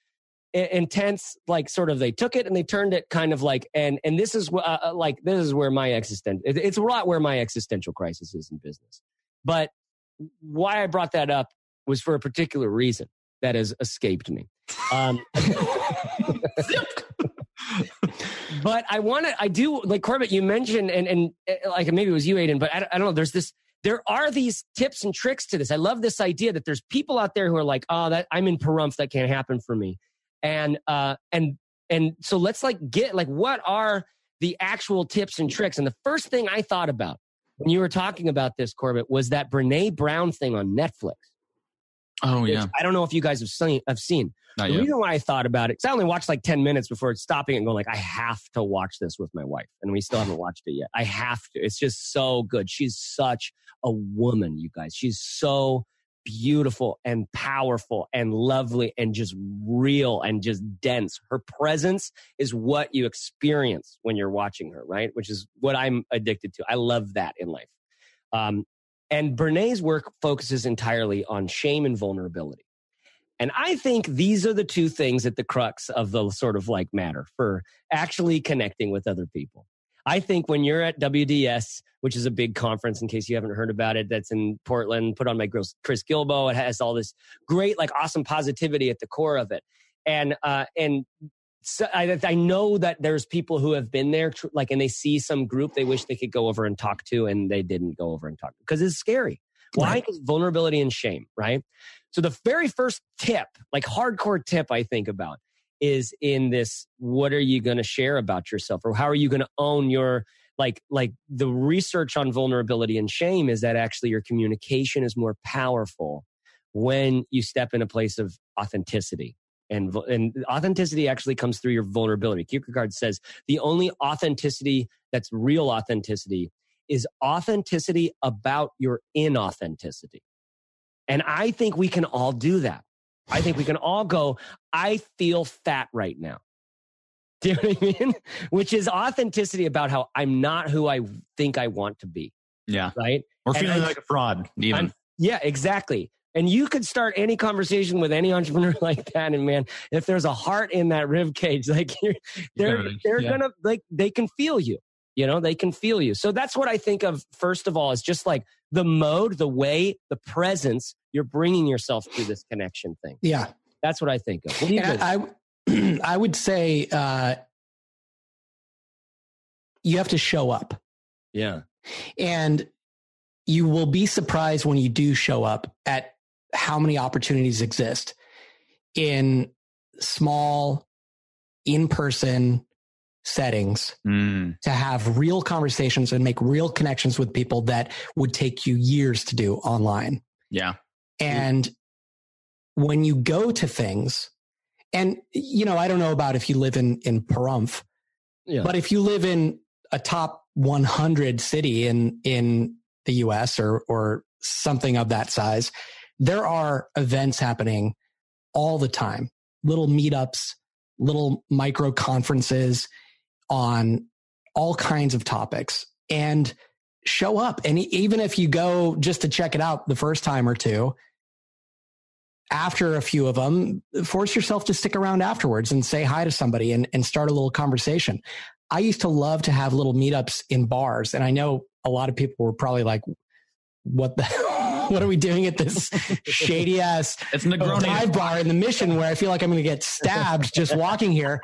intense like sort of they took it and they turned it kind of like and and this is uh, uh, like this is where my existential it's a lot where my existential crisis is in business but why i brought that up was for a particular reason that has escaped me um, but I want to, I do like Corbett, you mentioned, and, and eh, like maybe it was you, Aiden, but I, I don't know. There's this, there are these tips and tricks to this. I love this idea that there's people out there who are like, oh, that I'm in Pahrump, that can't happen for me. And, uh, and, and so let's like get like, what are the actual tips and tricks? And the first thing I thought about when you were talking about this, Corbett, was that Brene Brown thing on Netflix. Oh yeah. I don't know if you guys have seen. Have seen. Not the yet. reason why I thought about it, because I only watched like ten minutes before stopping and going like, I have to watch this with my wife, and we still haven't watched it yet. I have to. It's just so good. She's such a woman, you guys. She's so beautiful and powerful and lovely and just real and just dense. Her presence is what you experience when you're watching her, right? Which is what I'm addicted to. I love that in life. Um, and Brene's work focuses entirely on shame and vulnerability. And I think these are the two things at the crux of the sort of like matter for actually connecting with other people. I think when you're at WDS, which is a big conference, in case you haven't heard about it, that's in Portland, put on by Chris Guillebeau. It has all this great, like, awesome positivity at the core of it. And, uh, and so I, I, know that there's people who have been there, like, and they see some group they wish they could go over and talk to, and they didn't go over and talk because it's scary. Why? Because vulnerability and shame, right? So the very first tip, like hardcore tip, I think about is in this: what are you going to share about yourself, or how are you going to own your like like the research on vulnerability and shame is that actually your communication is more powerful when you step in a place of authenticity and, and authenticity actually comes through your vulnerability. Kierkegaard says the only authenticity that's real authenticity is authenticity about your inauthenticity. And I think we can all do that. I think we can all go, I feel fat right now. Do you know what I mean? Which is authenticity about how I'm not who I think I want to be. Yeah. Right. Or feeling I, like a fraud, even. I'm, yeah, exactly. And you could start any conversation with any entrepreneur like that. And man, if there's a heart in that rib cage, like they're they're yeah. gonna like they can feel you. You know, they can feel you. So that's what I think of first of all is just like the mode, the way, the presence you're bringing yourself to this connection thing. Yeah, that's what I think of. I, I, I would say uh, you have to show up. Yeah, and you will be surprised when you do show up at how many opportunities exist in small, in person settings mm. to have real conversations and make real connections with people that would take you years to do online. Yeah. And when you go to things, and you know, I don't know about if you live in in Pahrump, yeah. but if you live in a top 100 city in in the US or or something of that size, there are events happening all the time, little meetups, little micro conferences on all kinds of topics and show up. And even if you go just to check it out the first time or two, after a few of them, force yourself to stick around afterwards and say hi to somebody and, and start a little conversation. I used to love to have little meetups in bars. And I know a lot of people were probably like, what the what are we doing at this shady ass it's Negroni. dive bar in the mission where I feel like I'm going to get stabbed just walking here.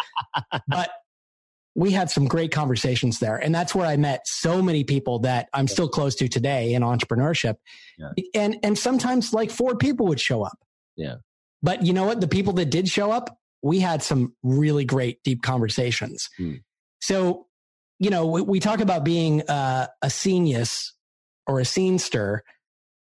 But we had some great conversations there. And that's where I met so many people that I'm still close to today in entrepreneurship. Yeah. And and sometimes like four people would show up. Yeah. But you know what? The people that did show up, we had some really great deep conversations. Hmm. So, you know, we, we talk about being uh, a genius or a scenester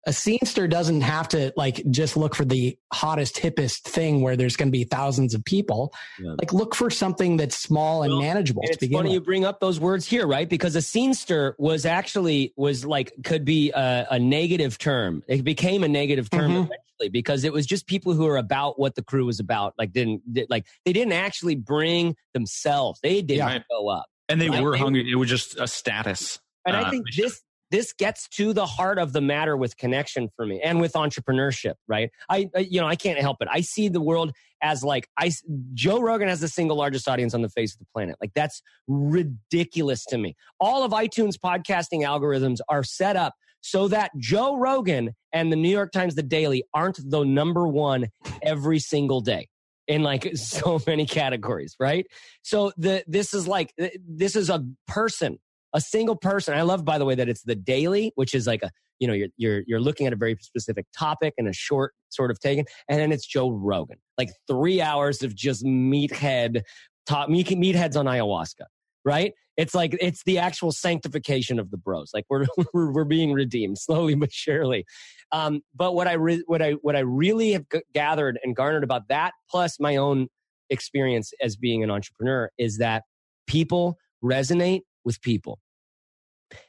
a scenester doesn't have to like just look for the hottest hippest thing where there's going to be thousands of people yeah. like look for something that's small and well, manageable and it's funny with. you bring up those words here right because a scenester was actually was like could be a, a negative term it became a negative term mm-hmm. eventually because it was just people who are about what the crew was about like didn't did, like they didn't actually bring themselves they didn't yeah. go up and they right? were hungry it was just a status and uh, I think this this gets to the heart of the matter with connection for me and with entrepreneurship, right? I, you know, I can't help it. I see the world as like I Joe Rogan has the single largest audience on the face of the planet. Like that's ridiculous to me. All of iTunes podcasting algorithms are set up so that Joe Rogan and the New York Times the Daily aren't the number 1 every single day in like so many categories, right? So the this is like this is a person a single person. I love, by the way, that it's the daily, which is like a, you know, you're, you're, you're looking at a very specific topic and a short sort of taken. And then it's Joe Rogan, like three hours of just meathead talk, meatheads on ayahuasca, right? It's like, it's the actual sanctification of the bros. Like we're, we're, we're being redeemed slowly but surely. Um, but what I, re- what I, what I really have g- gathered and garnered about that, plus my own experience as being an entrepreneur is that people resonate with people.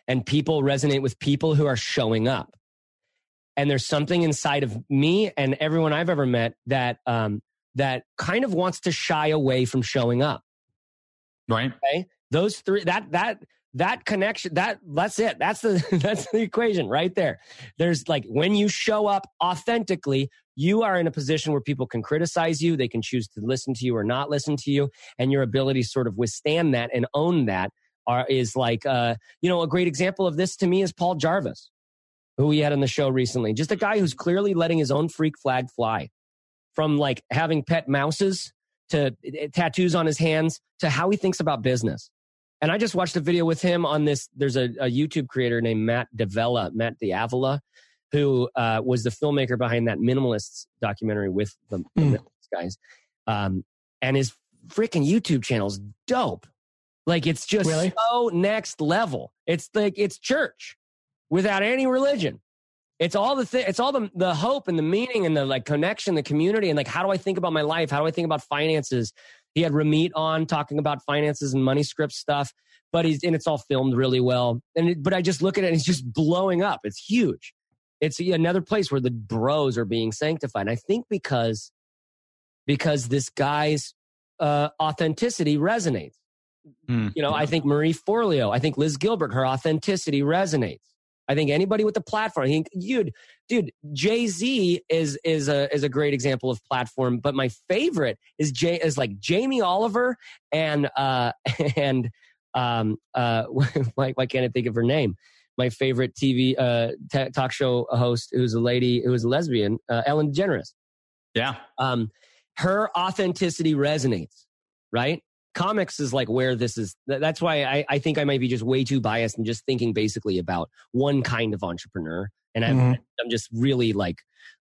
And people resonate with people who are showing up. And there's something inside of me and everyone I've ever met that um, that kind of wants to shy away from showing up. Right. Okay. Those three that that that connection that that's it that's the that's the equation right there there's like when you show up authentically you are in a position where people can criticize you they can choose to listen to you or not listen to you and your ability to sort of withstand that and own that are is like uh, you know a great example of this to me is Paul Jarvis, who we had on the show recently. Just a guy who's clearly letting his own freak flag fly, from like having pet mouses to uh, tattoos on his hands to how he thinks about business. And I just watched a video with him on this. There's a, a YouTube creator named Matt D'Avella, Matt D'Avella, who uh, was the filmmaker behind that Minimalists documentary with the, the mm. guys. Um, and his freaking YouTube channel is dope. Like it's just really? so next level. It's like it's church without any religion. It's all the thing. It's all the the hope and the meaning and the like connection, the community, and like how do I think about my life? How do I think about finances? He had Ramit on talking about finances and money script stuff, but he's and it's all filmed really well. And it, but I just look at it and it's just blowing up. It's huge. It's another place where the bros are being sanctified. I think because because this guy's uh, authenticity resonates. Mm, you know, yeah. I think Marie Forleo, I think Liz Gilbert, her authenticity resonates. I think anybody with a platform, I think, dude, dude, Jay Z is is a is a great example of platform. But my favorite is Jay is like Jamie Oliver and uh and um uh why why can't I think of her name? My favorite TV uh t- talk show host, who's a lady, who is a lesbian, uh, Ellen DeGeneres. Yeah. Um, her authenticity resonates, right? Comics is like where this is that's why I, I think i might be just way too biased and just thinking basically about one kind of entrepreneur and I'm, mm-hmm. I'm just really like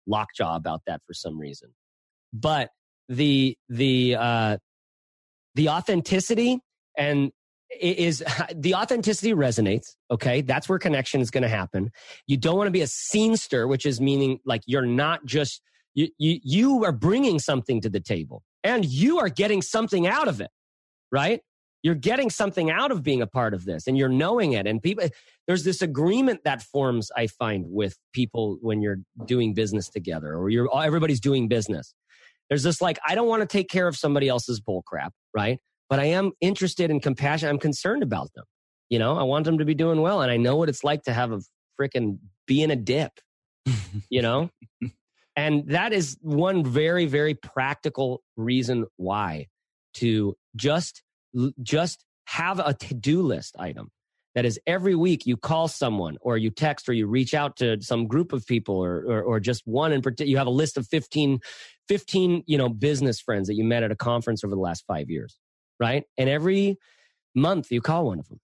lockjaw about that for some reason. But the the uh the authenticity and is the authenticity resonates okay? That's where connection is going to happen. You don't want to be a scenester which is meaning like you're not just you, you you are bringing something to the table and you are getting something out of it right? You're getting something out of being a part of this and you're knowing it. And people, there's this agreement that forms, I find, with people when you're doing business together or you're, everybody's doing business. There's this like, I don't want to take care of somebody else's bull crap, right? But I am interested in compassion. I'm concerned about them. You know, I want them to be doing well. And I know what it's like to have a freaking be in a dip, you know? and that is one very, very practical reason why to just just have a to-do list item that is every week you call someone or you text or you reach out to some group of people or, or, or just one in particular you have a list of 15 15 you know business friends that you met at a conference over the last five years right and every month you call one of them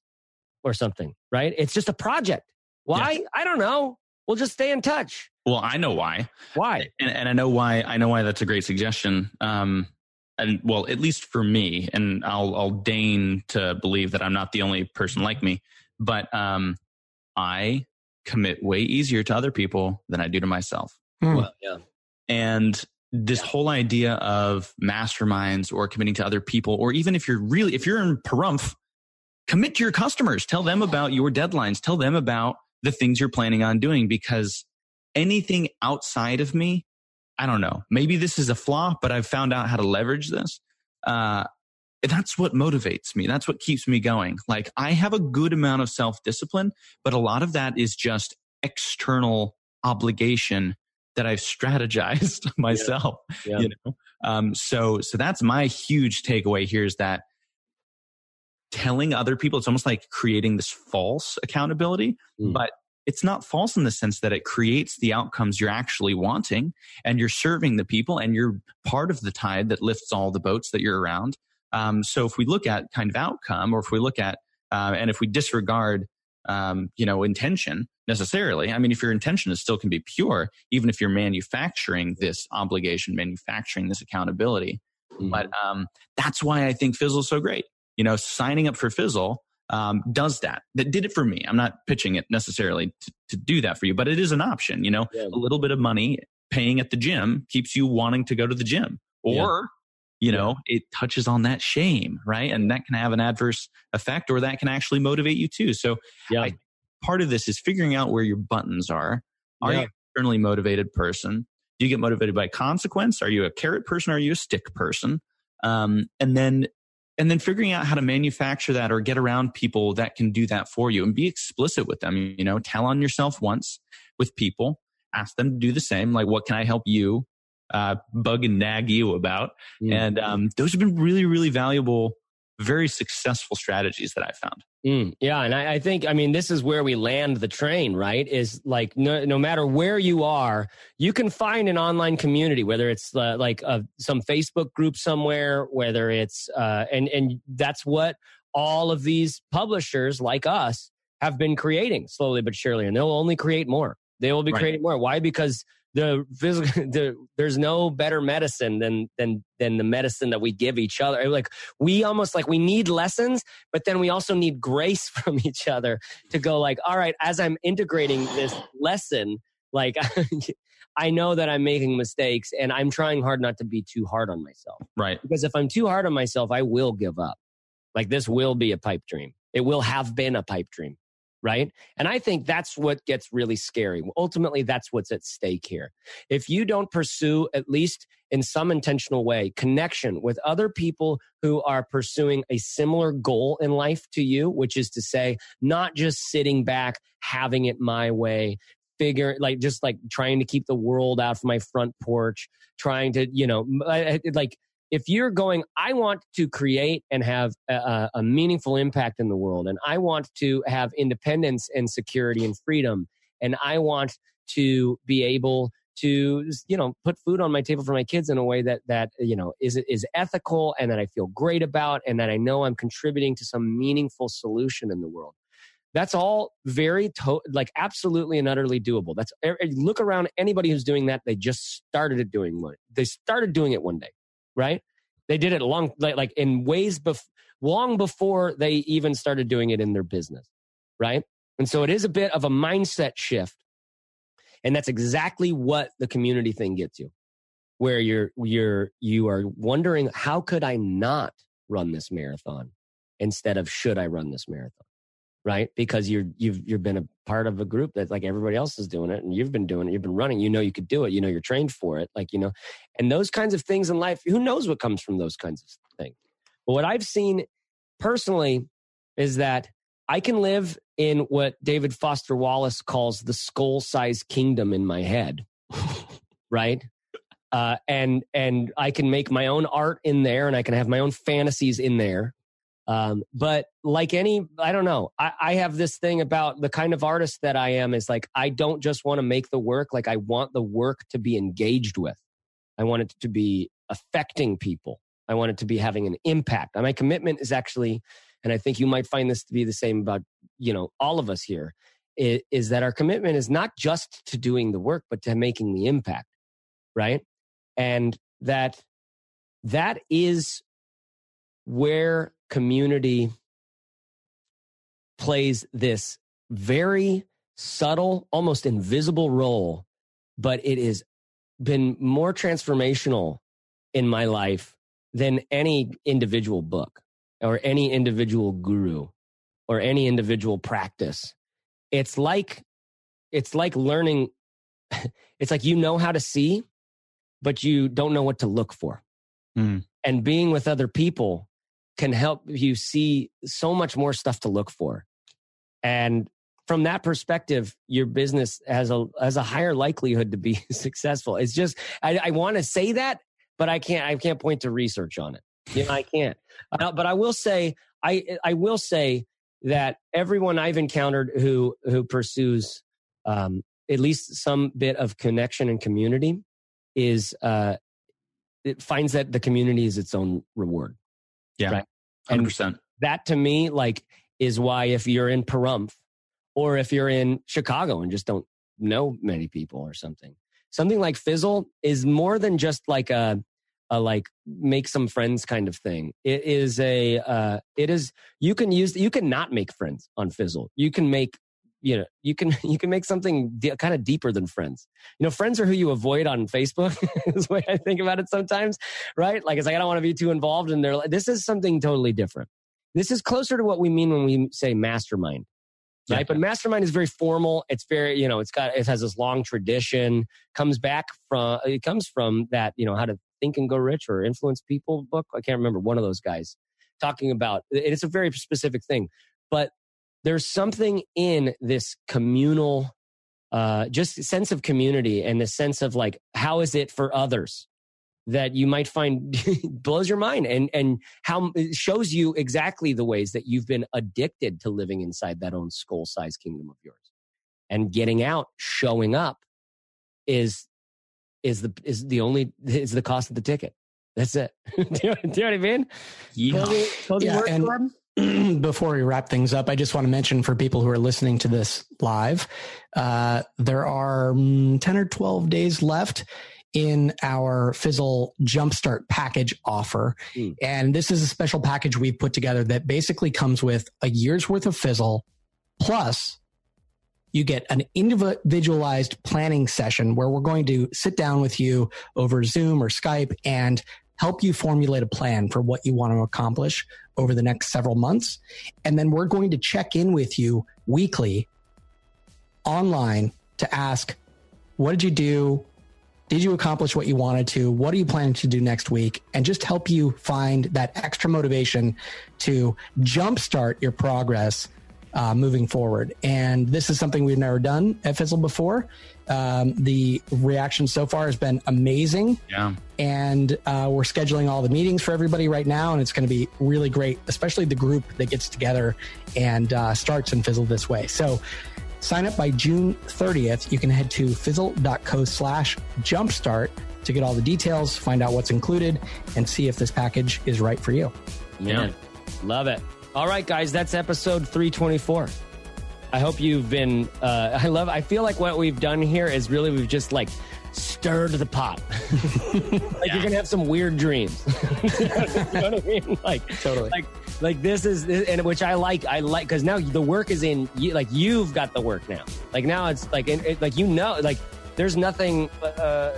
or something, right? It's just a project. Why? Yeah. I don't know. We'll just stay in touch. Well, I know why. Why? And, and I know why. I know why that's a great suggestion. Um, and well, at least for me, and I'll I'll deign to believe that I'm not the only person like me, but um, I commit way easier to other people than I do to myself. Hmm. Well, yeah. And this yeah. whole idea of masterminds or committing to other people, or even if you're really if you're in Pahrump, commit to your customers. Tell them about your deadlines. Tell them about the things you're planning on doing because anything outside of me I don't know. Maybe this is a flaw, but I've found out how to leverage this. Uh, that's what motivates me. That's what keeps me going. Like I have a good amount of self discipline, but a lot of that is just external obligation that I've strategized myself. Yeah. Yeah. You know, um, so so that's my huge takeaway here is that telling other people it's almost like creating this false accountability, mm. but it's not false in the sense that it creates the outcomes you're actually wanting and you're serving the people and you're part of the tide that lifts all the boats that you're around. Um, so if we look at kind of outcome or if we look at, uh, and if we disregard, um, you know, intention necessarily, I mean, if your intention is still can be pure, even if you're manufacturing this obligation, manufacturing this accountability. Mm-hmm. But um, that's why I think Fizzle is so great. You know, signing up for Fizzle um, does that. That did it for me. I'm not pitching it necessarily to, to do that for you, but it is an option. You know, yeah. a little bit of money paying at the gym keeps you wanting to go to the gym, or yeah. you know, yeah. it touches on that shame, right? And that can have an adverse effect, or that can actually motivate you too. So, yeah. I, part of this is figuring out where your buttons are. Are you an internally motivated person? Do you get motivated by consequence? Are you a carrot person? Or are you a stick person? Um, and then and then figuring out how to manufacture that or get around people that can do that for you and be explicit with them you know tell on yourself once with people ask them to do the same like what can i help you uh, bug and nag you about mm. and um, those have been really really valuable very successful strategies that I found. Mm, yeah, and I, I, think I mean this is where we land the train, right? Is like no, no matter where you are, you can find an online community, whether it's uh, like uh, some Facebook group somewhere, whether it's uh, and and that's what all of these publishers like us have been creating slowly but surely, and they'll only create more. They will be right. creating more. Why? Because the physical the, there's no better medicine than than than the medicine that we give each other. Like we almost like we need lessons but then we also need grace from each other to go like all right as i'm integrating this lesson like i know that i'm making mistakes and i'm trying hard not to be too hard on myself. Right. Because if i'm too hard on myself i will give up. Like this will be a pipe dream. It will have been a pipe dream right? And I think that's what gets really scary. Ultimately, that's what's at stake here. If you don't pursue, at least in some intentional way, connection with other people who are pursuing a similar goal in life to you, which is to say, not just sitting back, having it my way, figure like just like trying to keep the world out from my front porch trying to you know like if you're going, I want to create and have a, a, meaningful impact in the world, and I want to have independence and security and freedom, and I want to be able to you know put food on my table for my kids in a way that that you know is is ethical and that I feel great about and that I know I'm contributing to some meaningful solution in the world. That's all very to- like absolutely and utterly doable. That's look around anybody who's doing that. They just started doing one. They started doing it one day right? They did it long, like, in ways bef- long before they even started doing it in their business, right? And so it is a bit of a mindset shift. And that's exactly what the community thing gets you, where you're, you're, you are wondering, how could I not run this marathon instead of should I run this marathon? Right? Because you're you've you've been a part of a group that like everybody else is doing it, and you've been doing it. You've been running. You know you could do it. You know you're trained for it. Like you know, and those kinds of things in life. Who knows what comes from those kinds of things? But what I've seen personally is that I can live in what David Foster Wallace calls the skull size kingdom in my head, right? Uh, and and I can make my own art in there, and I can have my own fantasies in there um, but like any, I don't know. I, I have this thing about the kind of artist that I am is like, I don't just want to make the work. Like I want the work to be engaged with. I want it to be affecting people. I want it to be having an impact. And my commitment is actually and I think you might find this to be the same about, you know, all of us here, is, is that our commitment is not just to doing the work, but to making the impact, right? And that that is where community plays this very subtle, almost invisible role, but it has been more transformational in my life than any individual book or any individual guru or any individual practice. It's like it's like learning it's like you know how to see but you don't know what to look for. Mm. And being with other people can help you see so much more stuff to look for. And from that perspective, your business has a has a higher likelihood to be successful. It's just I, I want to say that, but I can't I can't point to research on it. You know, I can't. Uh, but I will say I I will say that everyone I've encountered who who pursues um, at least some bit of connection and community is uh, it finds that the community is its own reward. Yeah, right? Hundred percent. That to me, like, is why if you're in Pahrump or if you're in Chicago and just don't know many people or something, something like Fizzle is more than just like a a like make some friends kind of thing. It is a uh, it is you can use you can not make friends on Fizzle. You can make you know you can you can make something de- kind of deeper than friends. You know friends are who you avoid on facebook is the way i think about it sometimes right? Like it's like i don't want to be too involved and they're like this is something totally different. This is closer to what we mean when we say mastermind right? Yeah. but mastermind is very formal it's very you know it's got it has this long tradition comes back from it comes from that you know how to think and go rich or influence people book i can't remember one of those guys talking about it's a very specific thing. But there's something in this communal uh, just sense of community and the sense of like how is it for others that you might find blows your mind and and how it shows you exactly the ways that you've been addicted to living inside that own skull size kingdom of yours. And getting out showing up is is the is the only is the cost of the ticket. That's it. Do, you, do, you, know what i mean? Yeah, yeah and, before we wrap things up, I just want to mention for people who are listening to this live, uh, there are mm, 10 or 12 days left in our Fizzle Jumpstart package offer. Mm. And this is a special package we've put together that basically comes with a year's worth of Fizzle plus you get an individualized planning session where we're going to sit down with you over Zoom or Skype and help you formulate a plan for what you want to accomplish over the next several months. And then we're going to check in with you weekly online to ask, what did you do? Did you accomplish what you wanted to? What are you planning to do next week? And just help you find that extra motivation to jumpstart your progress uh, moving forward. And this is something we've never done at Fizzle before. Um, the reaction so far has been amazing. Yeah. And uh, we're scheduling all the meetings for everybody right now, and it's going to be really great, especially the group that gets together and uh, starts and Fizzle this way. So sign up by June 30th. You can head to fizzle.co slash jumpstart to get all the details, find out what's included, and see if this package is right for you. Yeah. Love it. All right, guys, that's episode 324. I hope you've been. Uh, I love. I feel like what we've done here is really we've just like stirred the pot. like yeah. you're gonna have some weird dreams. you know what I mean? Like totally. Like like this is and which I like. I like because now the work is in. You, like you've got the work now. Like now it's like it, like you know like there's nothing. Uh,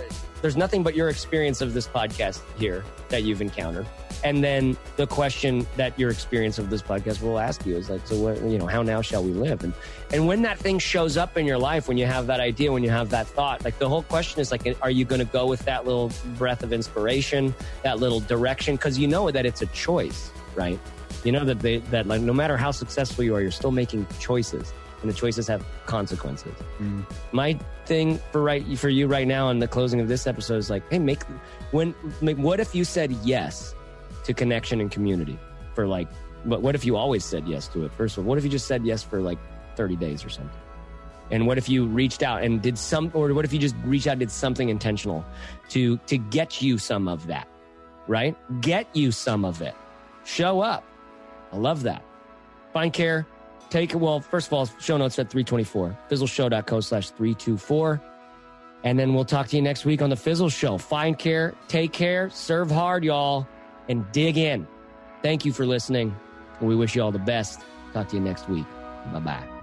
there's nothing but your experience of this podcast here that you've encountered. And then the question that your experience of this podcast will ask you is like, so what, you know, how now shall we live? And, and when that thing shows up in your life, when you have that idea, when you have that thought, like the whole question is like, are you going to go with that little breath of inspiration, that little direction? Cause you know that it's a choice, right? You know that they, that like, no matter how successful you are, you're still making choices and the choices have consequences. Mm. My thing for right for you right now in the closing of this episode is like, hey, make when make, what if you said yes to connection and community for like, but what if you always said yes to it? First of all, what if you just said yes for like 30 days or something? And what if you reached out and did some, or what if you just reached out and did something intentional to to get you some of that, right? Get you some of it. Show up. I love that. Find care. Take well, first of all, show notes at 324. Fizzleshow.co slash 324. And then we'll talk to you next week on the Fizzle Show. Find care, take care, serve hard, y'all, and dig in. Thank you for listening. And We wish you all the best. Talk to you next week. Bye bye.